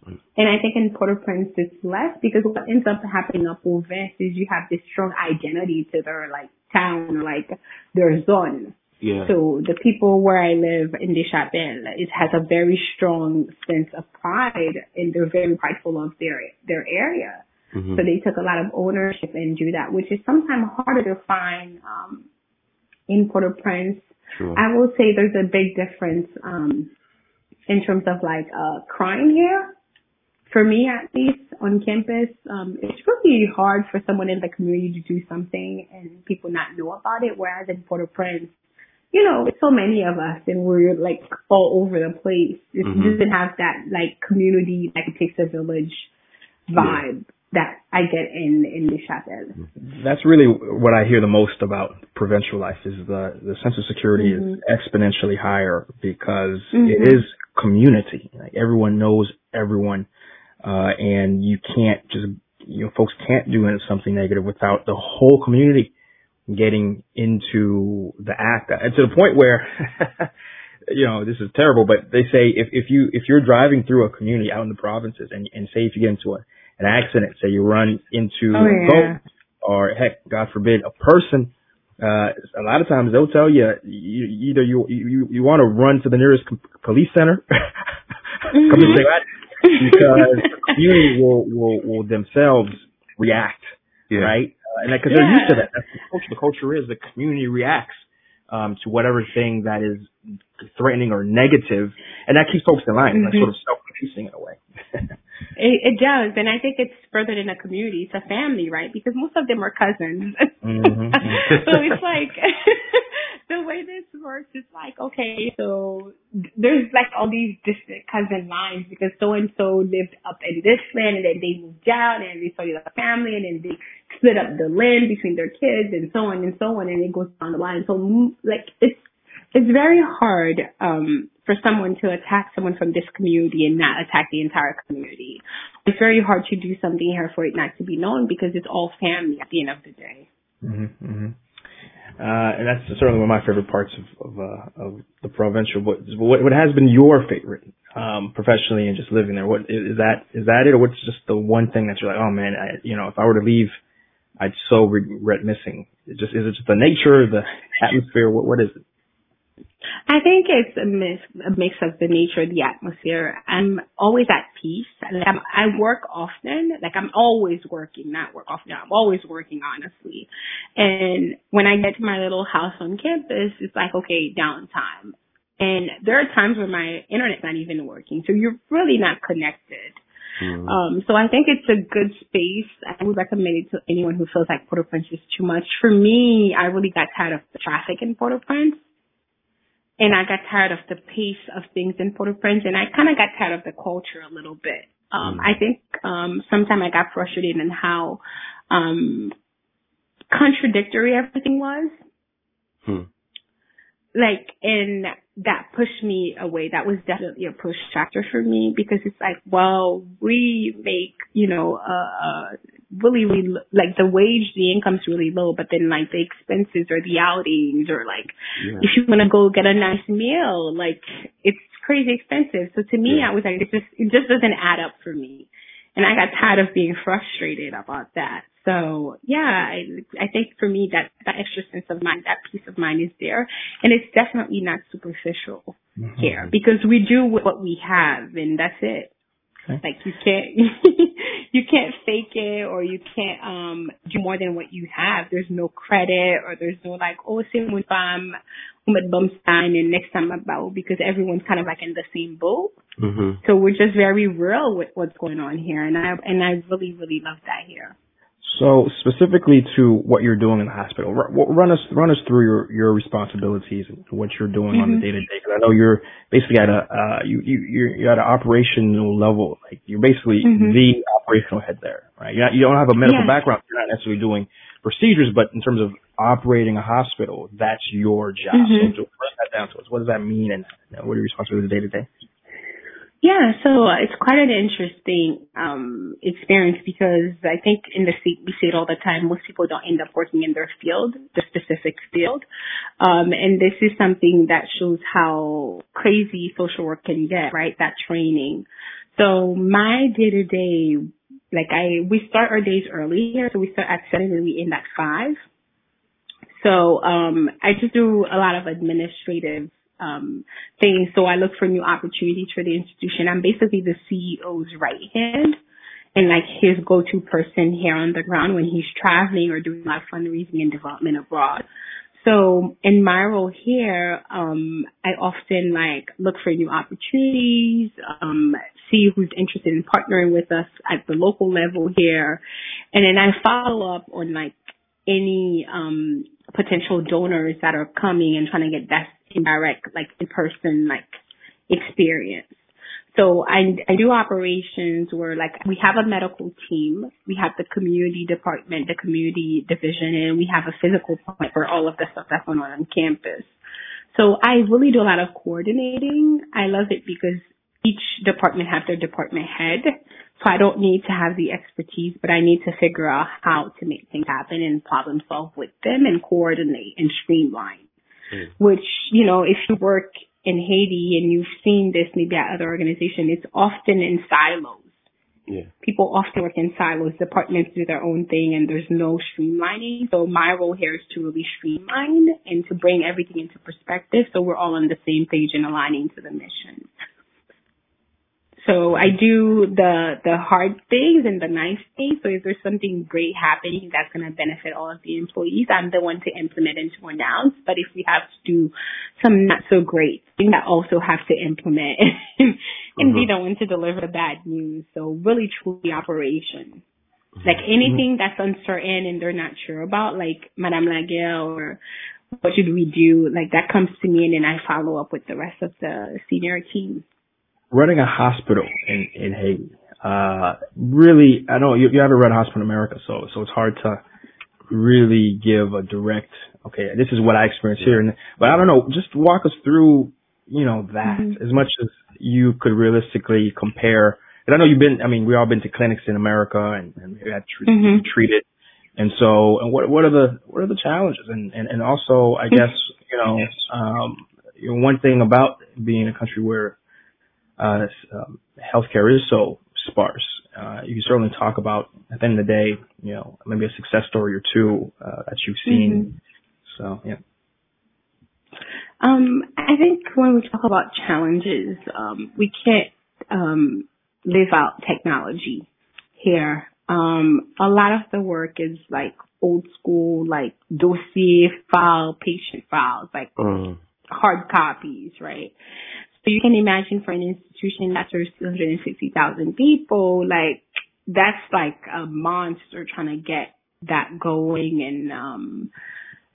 And I think in Port-au-Prince it's less because what ends up happening up Provence is you have this strong identity to their like town like their zone. Yeah. So the people where I live in Deschapelles, it has a very strong sense of pride and they're very prideful of their their area. Mm-hmm. So they took a lot of ownership and do that, which is sometimes harder to find um in Port-au-Prince. Sure. I will say there's a big difference um in terms of like uh crime here for me at least on campus, um, it's really hard for someone in the community to do something and people not know about it. Whereas in Port-au-Prince, you know, so many of us and we're like all over the place. It mm-hmm. doesn't have that like community, like it takes a village vibe. Yeah. That I get in in Deschapelles. That's really what I hear the most about provincial life is the the sense of security mm-hmm. is exponentially higher because mm-hmm. it is community. Like everyone knows everyone uh, and you can't just, you know, folks can't do something negative without the whole community getting into the act and to the point where, you know, this is terrible, but they say if, if you, if you're driving through a community out in the provinces and, and say if you get into a, an accident, say you run into oh, yeah. or heck, God forbid, a person, uh, a lot of times they'll tell you, you either you you you want to run to the nearest police center, because the community will will will themselves react, yeah. right? Uh, and because yeah. they're used to that. That's the culture. The culture is the community reacts um, to whatever thing that is threatening or negative, and that keeps folks in line, mm-hmm. like sort of self-policing in a way. It, it does, and I think it's further than a community. It's a family, right? Because most of them are cousins. Mm-hmm. so it's like the way this works is like, okay, so there's like all these distant cousin lines because so and so lived up in this land and then they moved out and they started a family and then they split up the land between their kids and so on and so on and it goes down the line. So like it's it's very hard um, for someone to attack someone from this community and not attack the entire community. It's very hard to do something here for it not to be known because it's all family at the end of the day. Mm-hmm, mm-hmm. Uh, and that's certainly one of my favorite parts of of, uh, of the provincial. What, what what has been your favorite um, professionally and just living there? What is that? Is that it, or what's just the one thing that you're like, oh man, I, you know, if I were to leave, I'd so regret missing. It just is it just the nature, the atmosphere? What what is it? I think it's a mix, a mix of the nature, the atmosphere. I'm always at peace. Like I'm, I work often. Like I'm always working, not work often. I'm always working, honestly. And when I get to my little house on campus, it's like, okay, downtime. And there are times where my internet's not even working. So you're really not connected. Mm-hmm. Um, so I think it's a good space. I would recommend it to anyone who feels like Port-au-Prince is too much. For me, I really got tired of the traffic in Port-au-Prince and I got tired of the pace of things in Port-au-Prince, and I kind of got tired of the culture a little bit. Um. I think um, sometimes I got frustrated in how um, contradictory everything was. Hmm. Like, and that pushed me away. That was definitely a push factor for me because it's like, well, we make, you know, uh, really, really, like the wage, the income's really low, but then like the expenses or the outings or like yeah. if you want to go get a nice meal, like it's crazy expensive. So to me, yeah. I was like, it just, it just doesn't add up for me. And I got tired of being frustrated about that. So yeah, I, I think for me that that extra sense of mind, that peace of mind is there, and it's definitely not superficial mm-hmm. here because we do what we have, and that's it. Okay. Like you can't you can't fake it or you can't um do more than what you have. There's no credit or there's no like oh same with um with Bumstein and next time about because everyone's kind of like in the same boat. Mm-hmm. So we're just very real with what's going on here and I and I really really love that here. So specifically to what you're doing in the hospital, run us run us through your your responsibilities and what you're doing mm-hmm. on the day to day. Because I know you're basically at a uh, you you you're, at an operational level. Like you're basically mm-hmm. the operational head there, right? You're not, you don't have a medical background. You're not necessarily doing procedures, but in terms of operating a hospital, that's your job. Mm-hmm. So to break that down to us, what does that mean, and what are your responsibilities day to day? Yeah, so uh, it's quite an interesting um, experience because I think in the seat we see it all the time. Most people don't end up working in their field, the specific field, um, and this is something that shows how crazy social work can get. Right, that training. So my day to day, like I, we start our days early here, so we start at seven and we end at five. So um, I just do a lot of administrative um, things. So I look for new opportunities for the institution. I'm basically the CEO's right hand and like his go-to person here on the ground when he's traveling or doing my fundraising and development abroad. So in my role here, um, I often like look for new opportunities, um, see who's interested in partnering with us at the local level here, and then I follow up on like any um, potential donors that are coming and trying to get that indirect, like in person, like experience. So I, I do operations where like we have a medical team, we have the community department, the community division, and we have a physical point for all of the stuff that's going on on campus. So I really do a lot of coordinating. I love it because each department has their department head. So I don't need to have the expertise, but I need to figure out how to make things happen and problem solve with them and coordinate and streamline. Mm. Which, you know, if you work in Haiti and you've seen this maybe at other organizations, it's often in silos Yeah. People often work in silos, departments do their own thing, and there's no streamlining. So my role here is to really streamline and to bring everything into perspective so we're all on the same page and aligning to the mission. So I do the the hard things and the nice things. So if there's something great happening that's going to benefit all of the employees, I'm the one to implement and to announce. But if we have to do some not so great things, I also have to implement and, mm-hmm. be the one to deliver the bad news. So really, truly operation. Like mm-hmm. anything that's uncertain and they're not sure about, like Madame Laguerre or what should we do, like that comes to me and then I follow up with the rest of the senior team running a hospital in in Haiti. Uh, really, I know you, you haven't run a hospital in America, so so it's hard to really give a direct. Okay, this is what I experienced here, and but I don't know. Just walk us through, you know, that mm-hmm. as much as you could realistically compare. And I know you've been. I mean, we all been to clinics in America and, and we had tre- mm-hmm. treated. And so, and what what are the what are the challenges? And and and also, I guess you know, um, you know, one thing about being a country where uh, um, healthcare is so sparse. Uh, you can certainly talk about at the end of the day, you know, maybe a success story or two uh, that you've seen. Mm-hmm. So yeah. Um, I think when we talk about challenges, um, we can't um, live out technology here. Um, a lot of the work is like old school, like dossier file, patient files, like mm. hard copies, right? So you can imagine for an institution that serves 260,000 people, like that's like a monster trying to get that going and um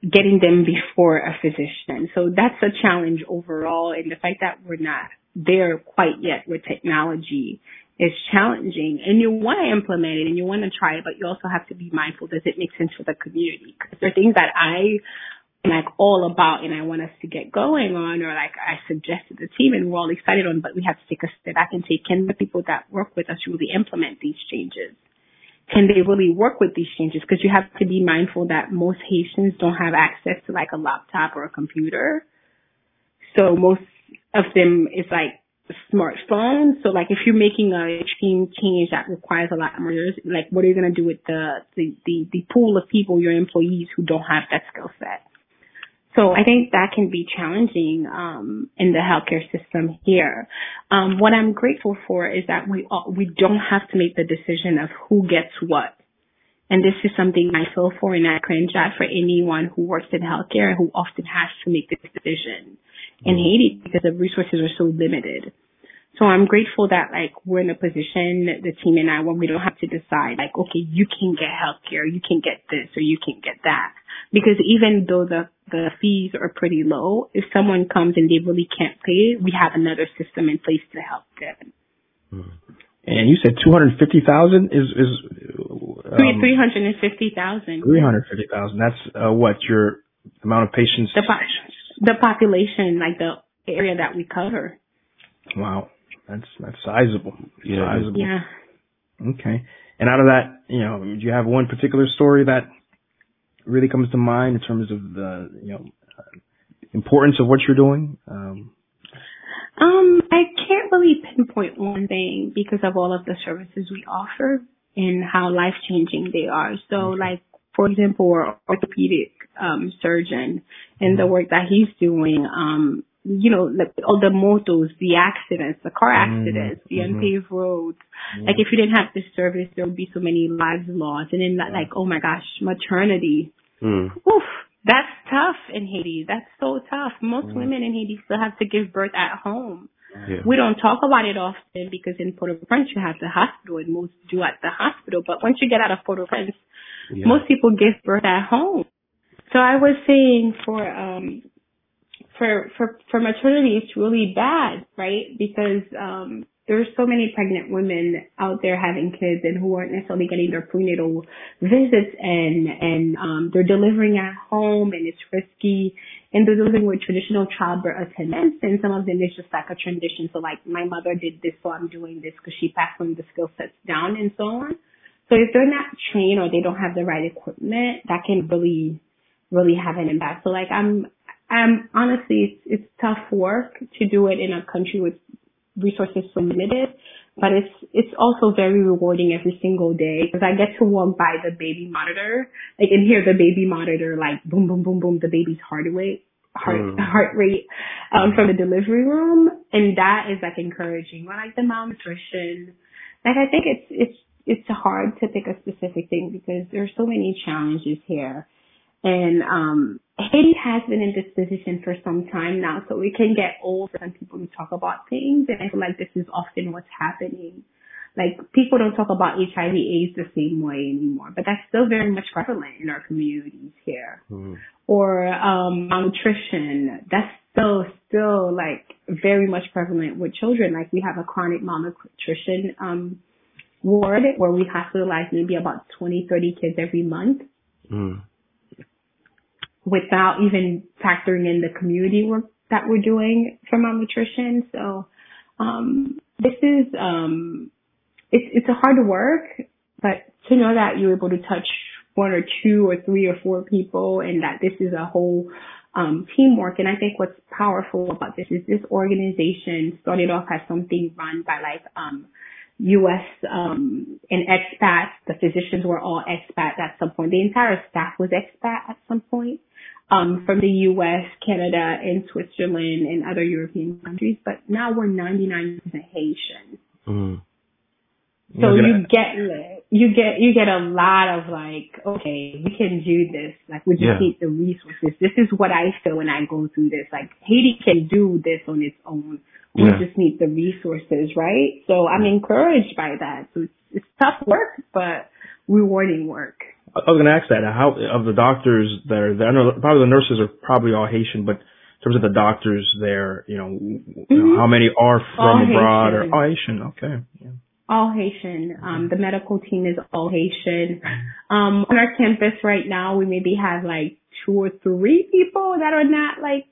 getting them before a physician. So that's a challenge overall and the fact that we're not there quite yet with technology is challenging and you want to implement it and you want to try it, but you also have to be mindful does it make sense for the community? Because there are things that I like all about and I want us to get going on or like I suggested the team and we're all excited on, but we have to take a step back and say, can the people that work with us really implement these changes? Can they really work with these changes? Because you have to be mindful that most Haitians don't have access to like a laptop or a computer. So most of them is like smartphones. So like if you're making a extreme change that requires a lot more, like what are you going to do with the, the, the, the pool of people, your employees who don't have that skill set? So I think that can be challenging um, in the healthcare system here. Um, what I'm grateful for is that we all, we don't have to make the decision of who gets what. And this is something I feel for and I cringe at for anyone who works in healthcare who often has to make this decision in. Haiti because the resources are so limited. So I'm grateful that like we're in a position, the team and I, when we don't have to decide like, okay, you can get healthcare, you can get this or you can get that. Because even though the the fees are pretty low. If someone comes and they really can't pay, we have another system in place to help them. Hmm. And you said two hundred fifty thousand is is um, three hundred and fifty thousand. Three hundred fifty thousand. That's uh, what your amount of patients. The po- the population, like the area that we cover. Wow, that's that's sizable. Yeah. Sizable. Yeah. Okay. And out of that, you know, do you have one particular story that really comes to mind in terms of the you know importance of what you're doing? Um, um, I can't really pinpoint one thing because of all of the services we offer and how life changing they are. So, okay. like for example, our orthopedic um, surgeon and the mm-hmm. work that he's doing. Um, you know, like all the motos, the accidents, the car mm-hmm. accidents, mm-hmm. the unpaved roads. Mm-hmm. Like if you didn't have this service, there would be so many lives lost. And then like, oh my gosh, maternity. Mm. Oof, that's tough in Haiti. That's so tough. Most mm. women in Haiti still have to give birth at home. Yeah. We don't talk about it often because in Port-au-Prince you have the hospital and most do at the hospital. But once you get out of Port-au-Prince, yeah. most people give birth at home. So I was saying for um for for for maternity it's really bad, right? Because um there's so many pregnant women out there having kids and who aren't necessarily getting their prenatal visits and and um they're delivering at home and it's risky and they're delivering with traditional childbirth attendants and some of them is just like a transition. So like my mother did this so I'm doing this because she passed on the skill sets down and so on. So if they're not trained or they don't have the right equipment, that can really, really have an impact. So like I'm um, honestly, it's, it's tough work to do it in a country with resources so limited. but it's it's also very rewarding every single day because I get to walk by the baby monitor, like and hear the baby monitor like boom boom boom boom the baby's heart rate heart mm. heart rate um from the delivery room, and that is like encouraging. Or like the malnutrition, like I think it's it's it's hard to pick a specific thing because there's so many challenges here. And um Haiti has been in this position for some time now, so it can get old for some people to talk about things, and I feel like this is often what's happening. Like people don't talk about HIV AIDS the same way anymore, but that's still very much prevalent in our communities here. Mm-hmm. Or um malnutrition, that's still still like very much prevalent with children. Like we have a chronic malnutrition um ward where we hospitalize maybe about 20, 30 kids every month. Mm without even factoring in the community work that we're doing for malnutrition. So um, this is um, it's it's a hard work, but to know that you're able to touch one or two or three or four people, and that this is a whole um, teamwork. And I think what's powerful about this is this organization started off as something run by like um, U.S. Um, and expats. The physicians were all expats at some point. The entire staff was expat at some point um, from the U.S., Canada, and Switzerland and other European countries, but now we're 99% Haitian. Mm. So you get you get you get a lot of like, okay, we can do this. Like we just yeah. need the resources. This is what I feel when I go through this. Like Haiti can do this on its own. We yeah. just need the resources, right? So I'm encouraged by that. So it's, it's tough work, but rewarding work. I was going to ask that. How of the doctors there? I know probably the nurses are probably all Haitian, but in terms of the doctors there, you know, mm-hmm. how many are from all abroad Haitian. or all Haitian? Okay. Yeah. All Haitian. Um, the medical team is all Haitian. Um, on our campus right now, we maybe have like two or three people that are not like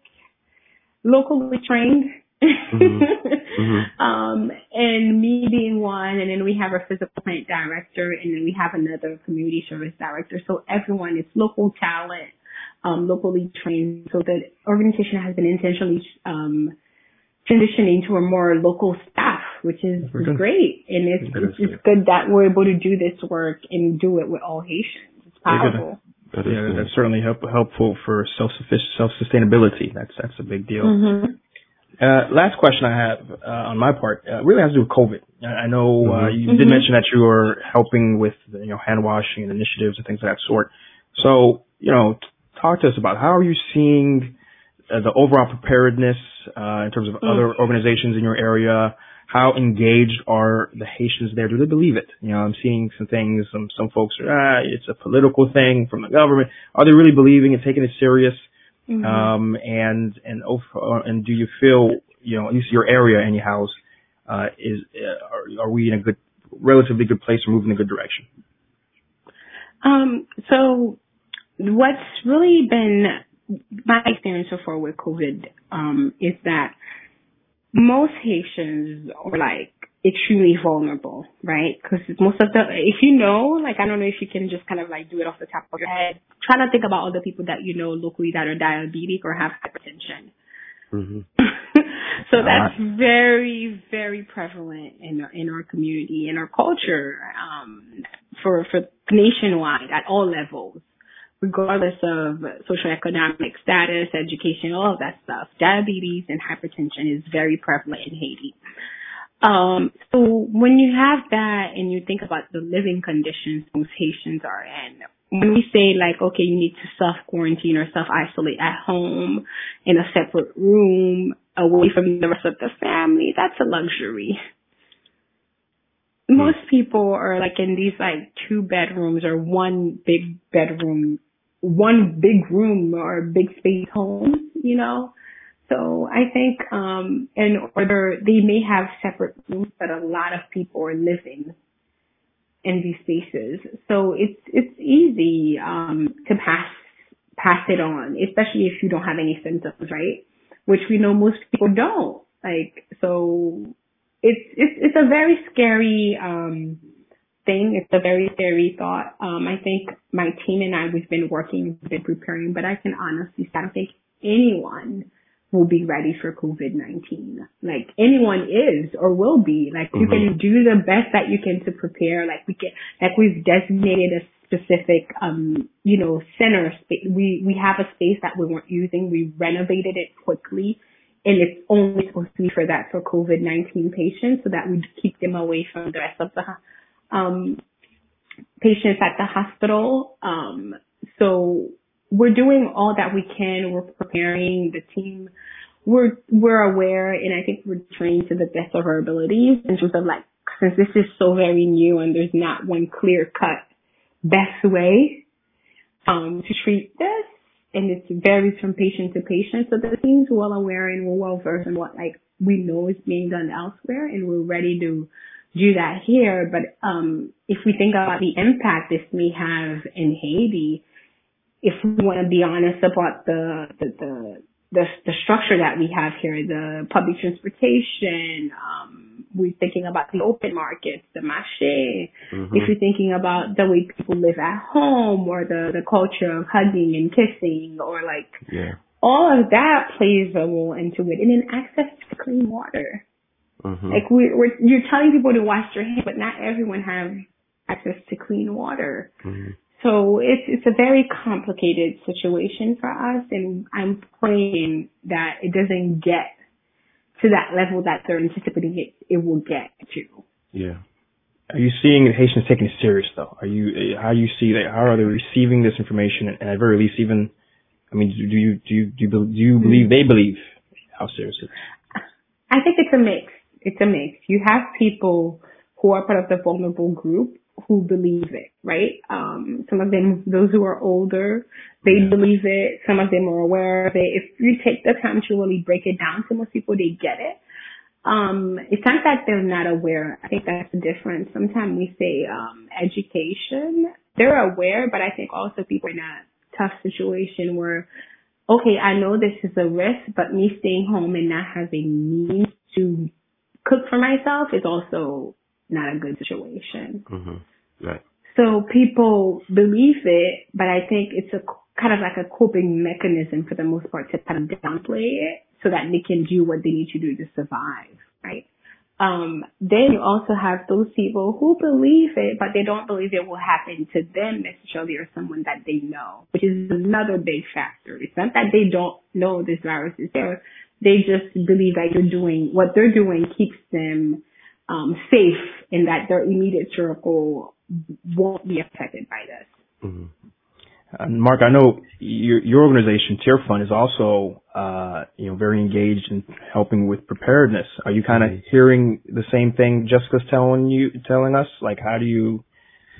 locally trained mm-hmm. Mm-hmm. um, and me being one, and then we have our physical plant director, and then we have another community service director. So everyone is local talent, um, locally trained. So the organization has been intentionally um, transitioning to a more local staff, which is great. And it's, it's, it's good that we're able to do this work and do it with all Haitians. It's powerful. That is, yeah, that's certainly help, helpful for self self sustainability. That's that's a big deal. Mm-hmm. Uh, last question I have uh, on my part uh, really has to do with COVID. I know uh, mm-hmm. you mm-hmm. did mention that you are helping with you know hand washing and initiatives and things of that sort. So you know, talk to us about how are you seeing uh, the overall preparedness uh, in terms of mm-hmm. other organizations in your area. How engaged are the Haitians there? Do they believe it? You know, I'm seeing some things. Some some folks are ah, it's a political thing from the government. Are they really believing and taking it serious? Mm-hmm. Um, and and uh, and do you feel you know at least your area anyhow uh, is uh, are, are we in a good relatively good place or moving in a good direction? Um, so what's really been my experience so far with COVID um, is that most Haitians are like extremely vulnerable, right? Because most of the, if you know, like I don't know if you can just kind of like do it off the top of your head. Try to think about other people that you know locally that are diabetic or have hypertension. Mm-hmm. so that's very, very prevalent in our, in our community, in our culture, um, for for nationwide at all levels, regardless of socioeconomic status, education, all of that stuff. Diabetes and hypertension is very prevalent in Haiti. Um, so when you have that and you think about the living conditions most Haitians are in, when we say like, okay, you need to self quarantine or self isolate at home in a separate room away from the rest of the family, that's a luxury. Most people are like in these like two bedrooms or one big bedroom, one big room or big space homes, you know? So I think um, in order they may have separate rooms, but a lot of people are living in these spaces. So it's it's easy um, to pass pass it on, especially if you don't have any symptoms, right? Which we know most people don't. Like so, it's it's it's a very scary um, thing. It's a very scary thought. Um, I think my team and I we've been working, we've been preparing, but I can honestly say I don't think anyone will be ready for COVID-19. Like anyone is or will be. Like mm-hmm. you can mm-hmm. do the best that you can to prepare. Like we can, like we've designated a specific, um, you know, center space. We, we have a space that we weren't using. We renovated it quickly and it's only supposed to be for that for COVID-19 patients so that we keep them away from the rest of the, um, patients at the hospital. Um, so we're doing all that we can. We're preparing the team. We're we're aware, and I think we're trained to the best of our abilities in terms of like since this is so very new and there's not one clear cut best way um, to treat this, and it varies from patient to patient. So the team's well aware and we're well versed in what like we know is being done elsewhere, and we're ready to do that here. But um, if we think about the impact this may have in Haiti, if we want to be honest about the, the, the, the, the structure that we have here, the public transportation, um, we're thinking about the open markets, the marché. Mm-hmm. If you're thinking about the way people live at home or the, the culture of hugging and kissing or like, yeah. all of that plays a role into it. And then access to clean water. Mm-hmm. Like we, we're, you're telling people to wash their hands, but not everyone has access to clean water. Mm-hmm. So it's it's a very complicated situation for us, and I'm praying that it doesn't get to that level that they're anticipating it, it will get to. Yeah. Are you seeing Haitians taking it serious though? Are you how you see that? How are they receiving this information? And at very least, even I mean, do you do you do you, do you believe they believe how serious it is? I think it's a mix. It's a mix. You have people who are part of the vulnerable group who believe it, right? Um, some of them, those who are older, they believe it. Some of them are aware of it. If you take the time to really break it down to most people, they get it. Um, it's not that they're not aware. I think that's the difference. Sometimes we say, um, education. They're aware, but I think also people in a tough situation where, okay, I know this is a risk, but me staying home and not having means to cook for myself is also not a good situation. Mm-hmm. Right. So people believe it, but I think it's a kind of like a coping mechanism for the most part to kind of downplay it so that they can do what they need to do to survive, right? Um, then you also have those people who believe it, but they don't believe it will happen to them necessarily or someone that they know, which is another big factor. It's not that they don't know this virus is there. They just believe that you're doing, what they're doing keeps them um, safe in that their immediate circle won't be affected by this. Mm-hmm. And Mark, I know your, your organization, Tearfund, is also, uh, you know, very engaged in helping with preparedness. Are you kind of mm-hmm. hearing the same thing Jessica's telling you, telling us? Like, how do you,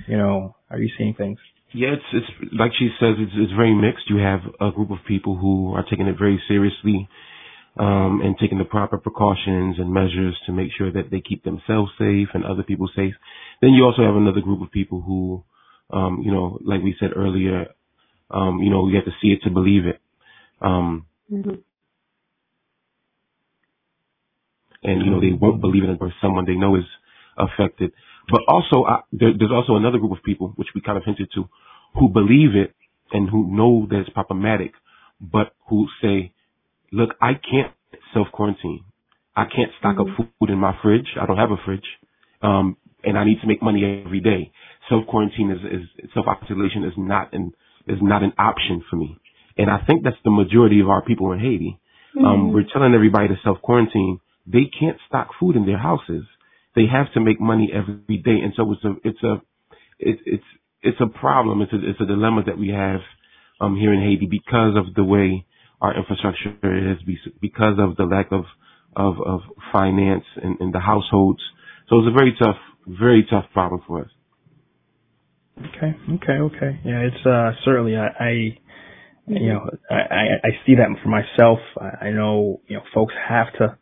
you know, are you seeing things? Yeah, it's, it's like she says, it's, it's very mixed. You have a group of people who are taking it very seriously um, and taking the proper precautions and measures to make sure that they keep themselves safe and other people safe. Then you also have another group of people who, um, you know, like we said earlier, um, you know, you have to see it to believe it. Um, mm-hmm. And you know they won't believe it until someone they know is affected. But also, I, there, there's also another group of people, which we kind of hinted to, who believe it and who know that it's problematic, but who say, look, I can't self quarantine. I can't stock mm-hmm. up food in my fridge. I don't have a fridge. Um, and I need to make money every day. Self quarantine is, is self isolation is not an is not an option for me. And I think that's the majority of our people in Haiti. Um, mm-hmm. Um, we're telling everybody to self quarantine. They can't stock food in their houses. They have to make money every day, and so it's a it's a it, it's it's a problem. It's a it's a dilemma that we have um, here in Haiti because of the way our infrastructure is because of the lack of of, of finance in, in the households. So it's a very tough, very tough problem for us. Okay, okay, okay. Yeah, it's uh certainly I, I you know I, I see that for myself. I, I know you know folks have to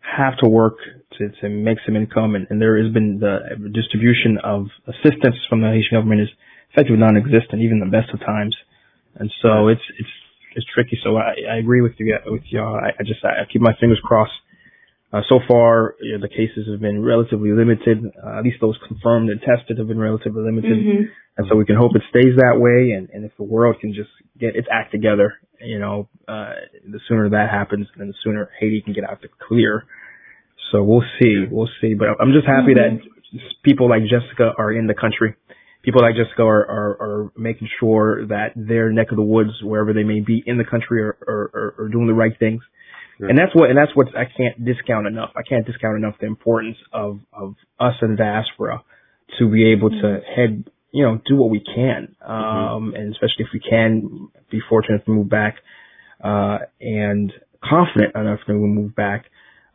have to work to to make some income, and, and there has been the distribution of assistance from the Haitian government is effectively non-existent, even the best of times. And so it's it's is tricky. So I, I agree with you with y'all. I, I just I keep my fingers crossed. Uh, so far, you know, the cases have been relatively limited. Uh, at least those confirmed and tested have been relatively limited, mm-hmm. and so we can hope it stays that way. And, and if the world can just get its act together you know, uh, the sooner that happens, then the sooner Haiti can get out the clear. So we'll see, we'll see. But I'm just happy mm-hmm. that people like Jessica are in the country. People like Jessica are, are, are making sure that their neck of the woods, wherever they may be in the country, are, are, are doing the right things. And that's what, and that's what I can't discount enough. I can't discount enough the importance of, of us in diaspora to be able to mm-hmm. head, you know, do what we can. Mm-hmm. Um, and especially if we can be fortunate to move back, uh, and confident enough to move back.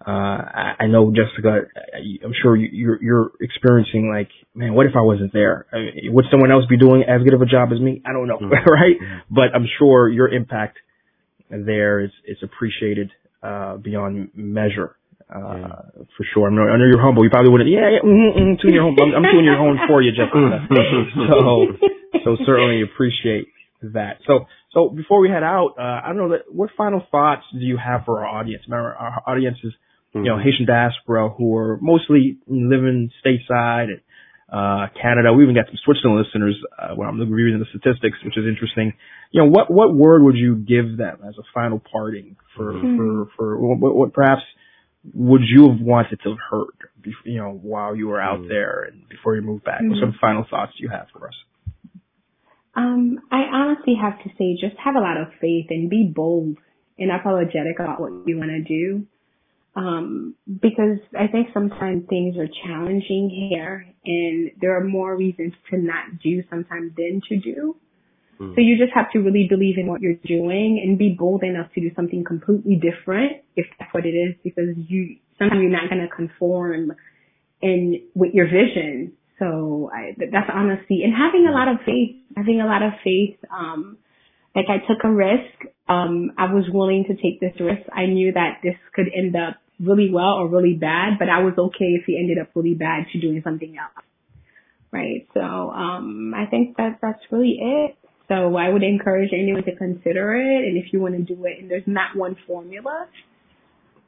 Uh, I, know Jessica, I'm sure you're, you're experiencing like, man, what if I wasn't there? I mean, would someone else be doing as good of a job as me? I don't know, mm-hmm. right? Mm-hmm. But I'm sure your impact there is, is appreciated, uh, beyond measure. Uh, yeah. for sure. I know, I know you're humble. You probably wouldn't. Yeah, yeah. Mm-hmm, mm-hmm, tune your home. I'm, I'm tuning your home for you, Jessica. so, so certainly appreciate that. So, so before we head out, uh, I don't know that. What final thoughts do you have for our audience? Remember, our audience is, mm-hmm. you know. Haitian diaspora who are mostly living stateside and uh, Canada. We even got some Switzerland listeners uh, when I'm reviewing the statistics, which is interesting. You know, what what word would you give them as a final parting for mm-hmm. for for what, what perhaps would you have wanted to have heard, you know, while you were out mm-hmm. there and before you moved back? Mm-hmm. What sort of final thoughts do you have for us? Um, I honestly have to say, just have a lot of faith and be bold and apologetic about what you want to do. Um, because I think sometimes things are challenging here and there are more reasons to not do sometimes than to do. Mm. So you just have to really believe in what you're doing and be bold enough to do something completely different if that's what it is because you, sometimes you're not going to conform in with your vision. So I, that's honesty and having a lot of faith, having a lot of faith, um, like I took a risk. Um, I was willing to take this risk. I knew that this could end up really well or really bad, but I was okay if he ended up really bad to doing something else. Right. So, um, I think that that's really it. So I would encourage anyone to consider it. And if you want to do it, and there's not one formula,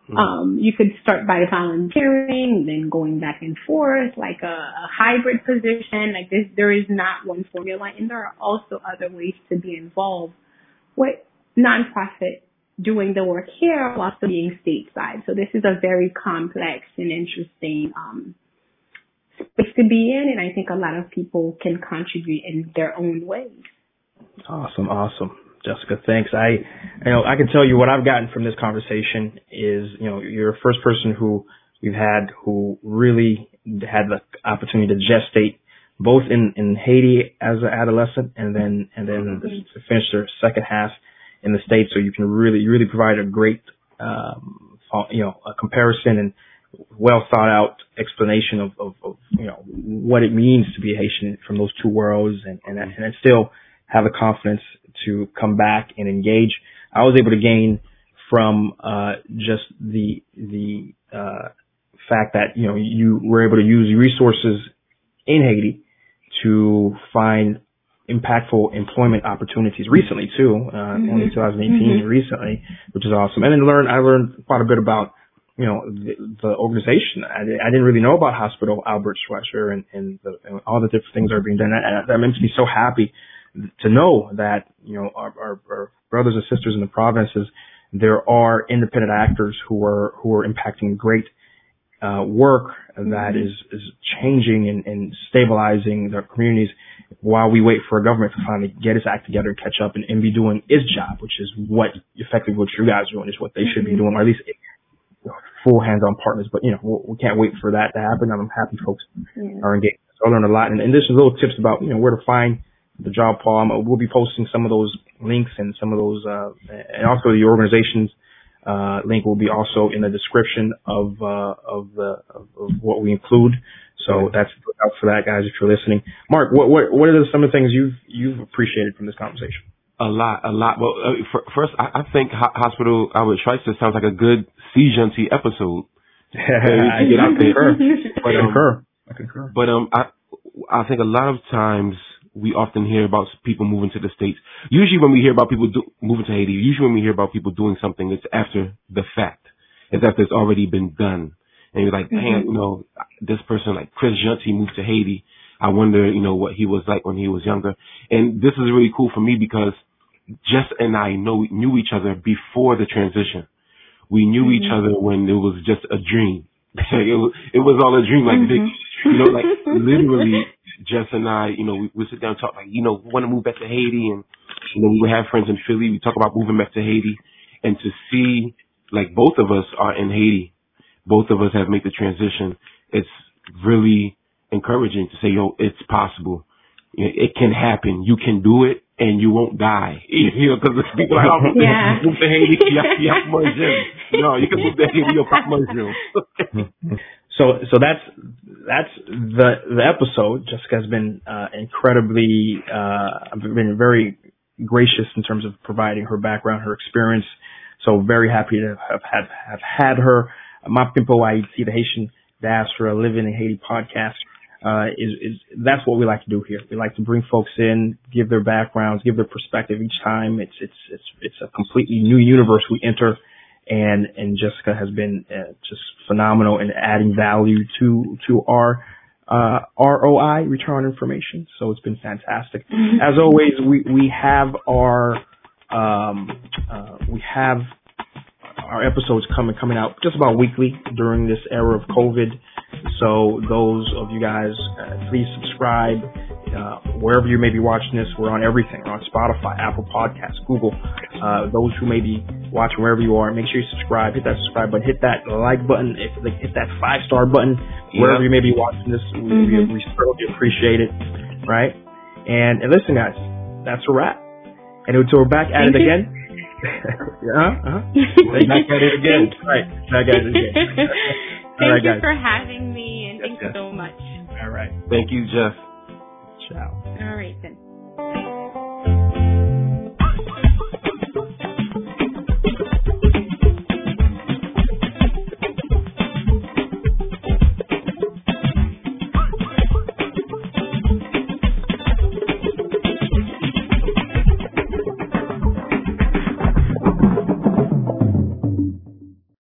mm-hmm. um, you could start by volunteering, then going back and forth, like a, a hybrid position. Like this, there is not one formula, and there are also other ways to be involved with nonprofit doing the work here while still being stateside. So this is a very complex and interesting um, space to be in, and I think a lot of people can contribute in their own ways. Awesome, awesome. Jessica, thanks. I, you know, I can tell you what I've gotten from this conversation is, you know, you're the first person who we've had who really had the opportunity to gestate both in, in Haiti as an adolescent and then, and then mm-hmm. finish their second half in the States. So you can really, really provide a great, um, you know, a comparison and well thought out explanation of, of, of, you know, what it means to be a Haitian from those two worlds and, and, and still have the confidence to come back and engage. I was able to gain from, uh, just the, the, uh, fact that, you know, you were able to use resources in Haiti to find impactful employment opportunities recently too, uh, mm-hmm. only 2018 mm-hmm. recently, which is awesome. And then learn, I learned quite a bit about, you know, the, the organization. I, I, didn't really know about Hospital Albert Schweitzer and, and, the, and all the different things that are being done. That, that makes me so happy to know that, you know, our, our, our brothers and sisters in the provinces, there are independent actors who are, who are impacting great uh, work that mm-hmm. is is changing and, and stabilizing their communities while we wait for a government to finally get its act together and catch up and, and be doing its job, which is what effectively what you guys are doing is what they mm-hmm. should be mm-hmm. doing, or at least full hands-on partners. But you know, we can't wait for that to happen. I'm happy folks yeah. are engaged. So I learned a lot, and, and this is little tips about you know where to find the JobPaw. I'm, we'll be posting some of those links and some of those, uh, and also the organization's uh, link will be also in the description of uh, of the of, of what we include. So that's out for that, guys. If you're listening, Mark, what what what are some of the things you've you've appreciated from this conversation? A lot, a lot. Well, uh, for, first, I, I think Ho- Hospital Albert Schweitzer sounds like a good C episode. I, I concur. Um, I concur. I concur. But um, I I think a lot of times we often hear about people moving to the states. Usually, when we hear about people do, moving to Haiti, usually when we hear about people doing something, it's after the fact. It's after it's already been done. And you're like, mm-hmm. man, you know, this person like Chris Junti moved to Haiti. I wonder, you know, what he was like when he was younger. And this is really cool for me because Jess and I know knew each other before the transition. We knew mm-hmm. each other when it was just a dream. it was it was all a dream. Like mm-hmm. they, you know, like literally, Jess and I, you know, we would sit down and talk like, you know, we want to move back to Haiti, and you know, we would have friends in Philly. We talk about moving back to Haiti, and to see like both of us are in Haiti, both of us have made the transition. It's really encouraging to say, yo, it's possible. It can happen. You can do it and you won't die. You know, because people are like, oh, yeah. move to Haiti, you have, you have No, you can move to Haiti, you'll pop so, so that's, that's the, the episode. Jessica has been, uh, incredibly, uh, been very gracious in terms of providing her background, her experience. So very happy to have had, have had her. Mapimpo see the Haitian diaspora living in Haiti podcast uh, is, is that's what we like to do here. We like to bring folks in, give their backgrounds, give their perspective each time. It's it's it's it's a completely new universe we enter, and and Jessica has been uh, just phenomenal in adding value to to our uh, ROI return on information. So it's been fantastic. Mm-hmm. As always, we we have our um, uh, we have our episodes coming coming out just about weekly during this era of COVID. So those of you guys, uh, please subscribe uh, wherever you may be watching this. We're on everything. We're on Spotify, Apple Podcasts, Google. Uh, those who may be watching wherever you are, make sure you subscribe. Hit that subscribe button. Hit that like button. If, like, hit that five star button wherever you may be watching this. We, mm-hmm. we, we certainly appreciate it. Right? And, and listen, guys, that's a wrap. And until we're back at it again. Yeah, uh-huh. back at it again. Right. Back at it again. Thank right, you guys. for having me, and yes, thanks yes. so much. All right. Thank you, Jeff. Ciao. All right, then.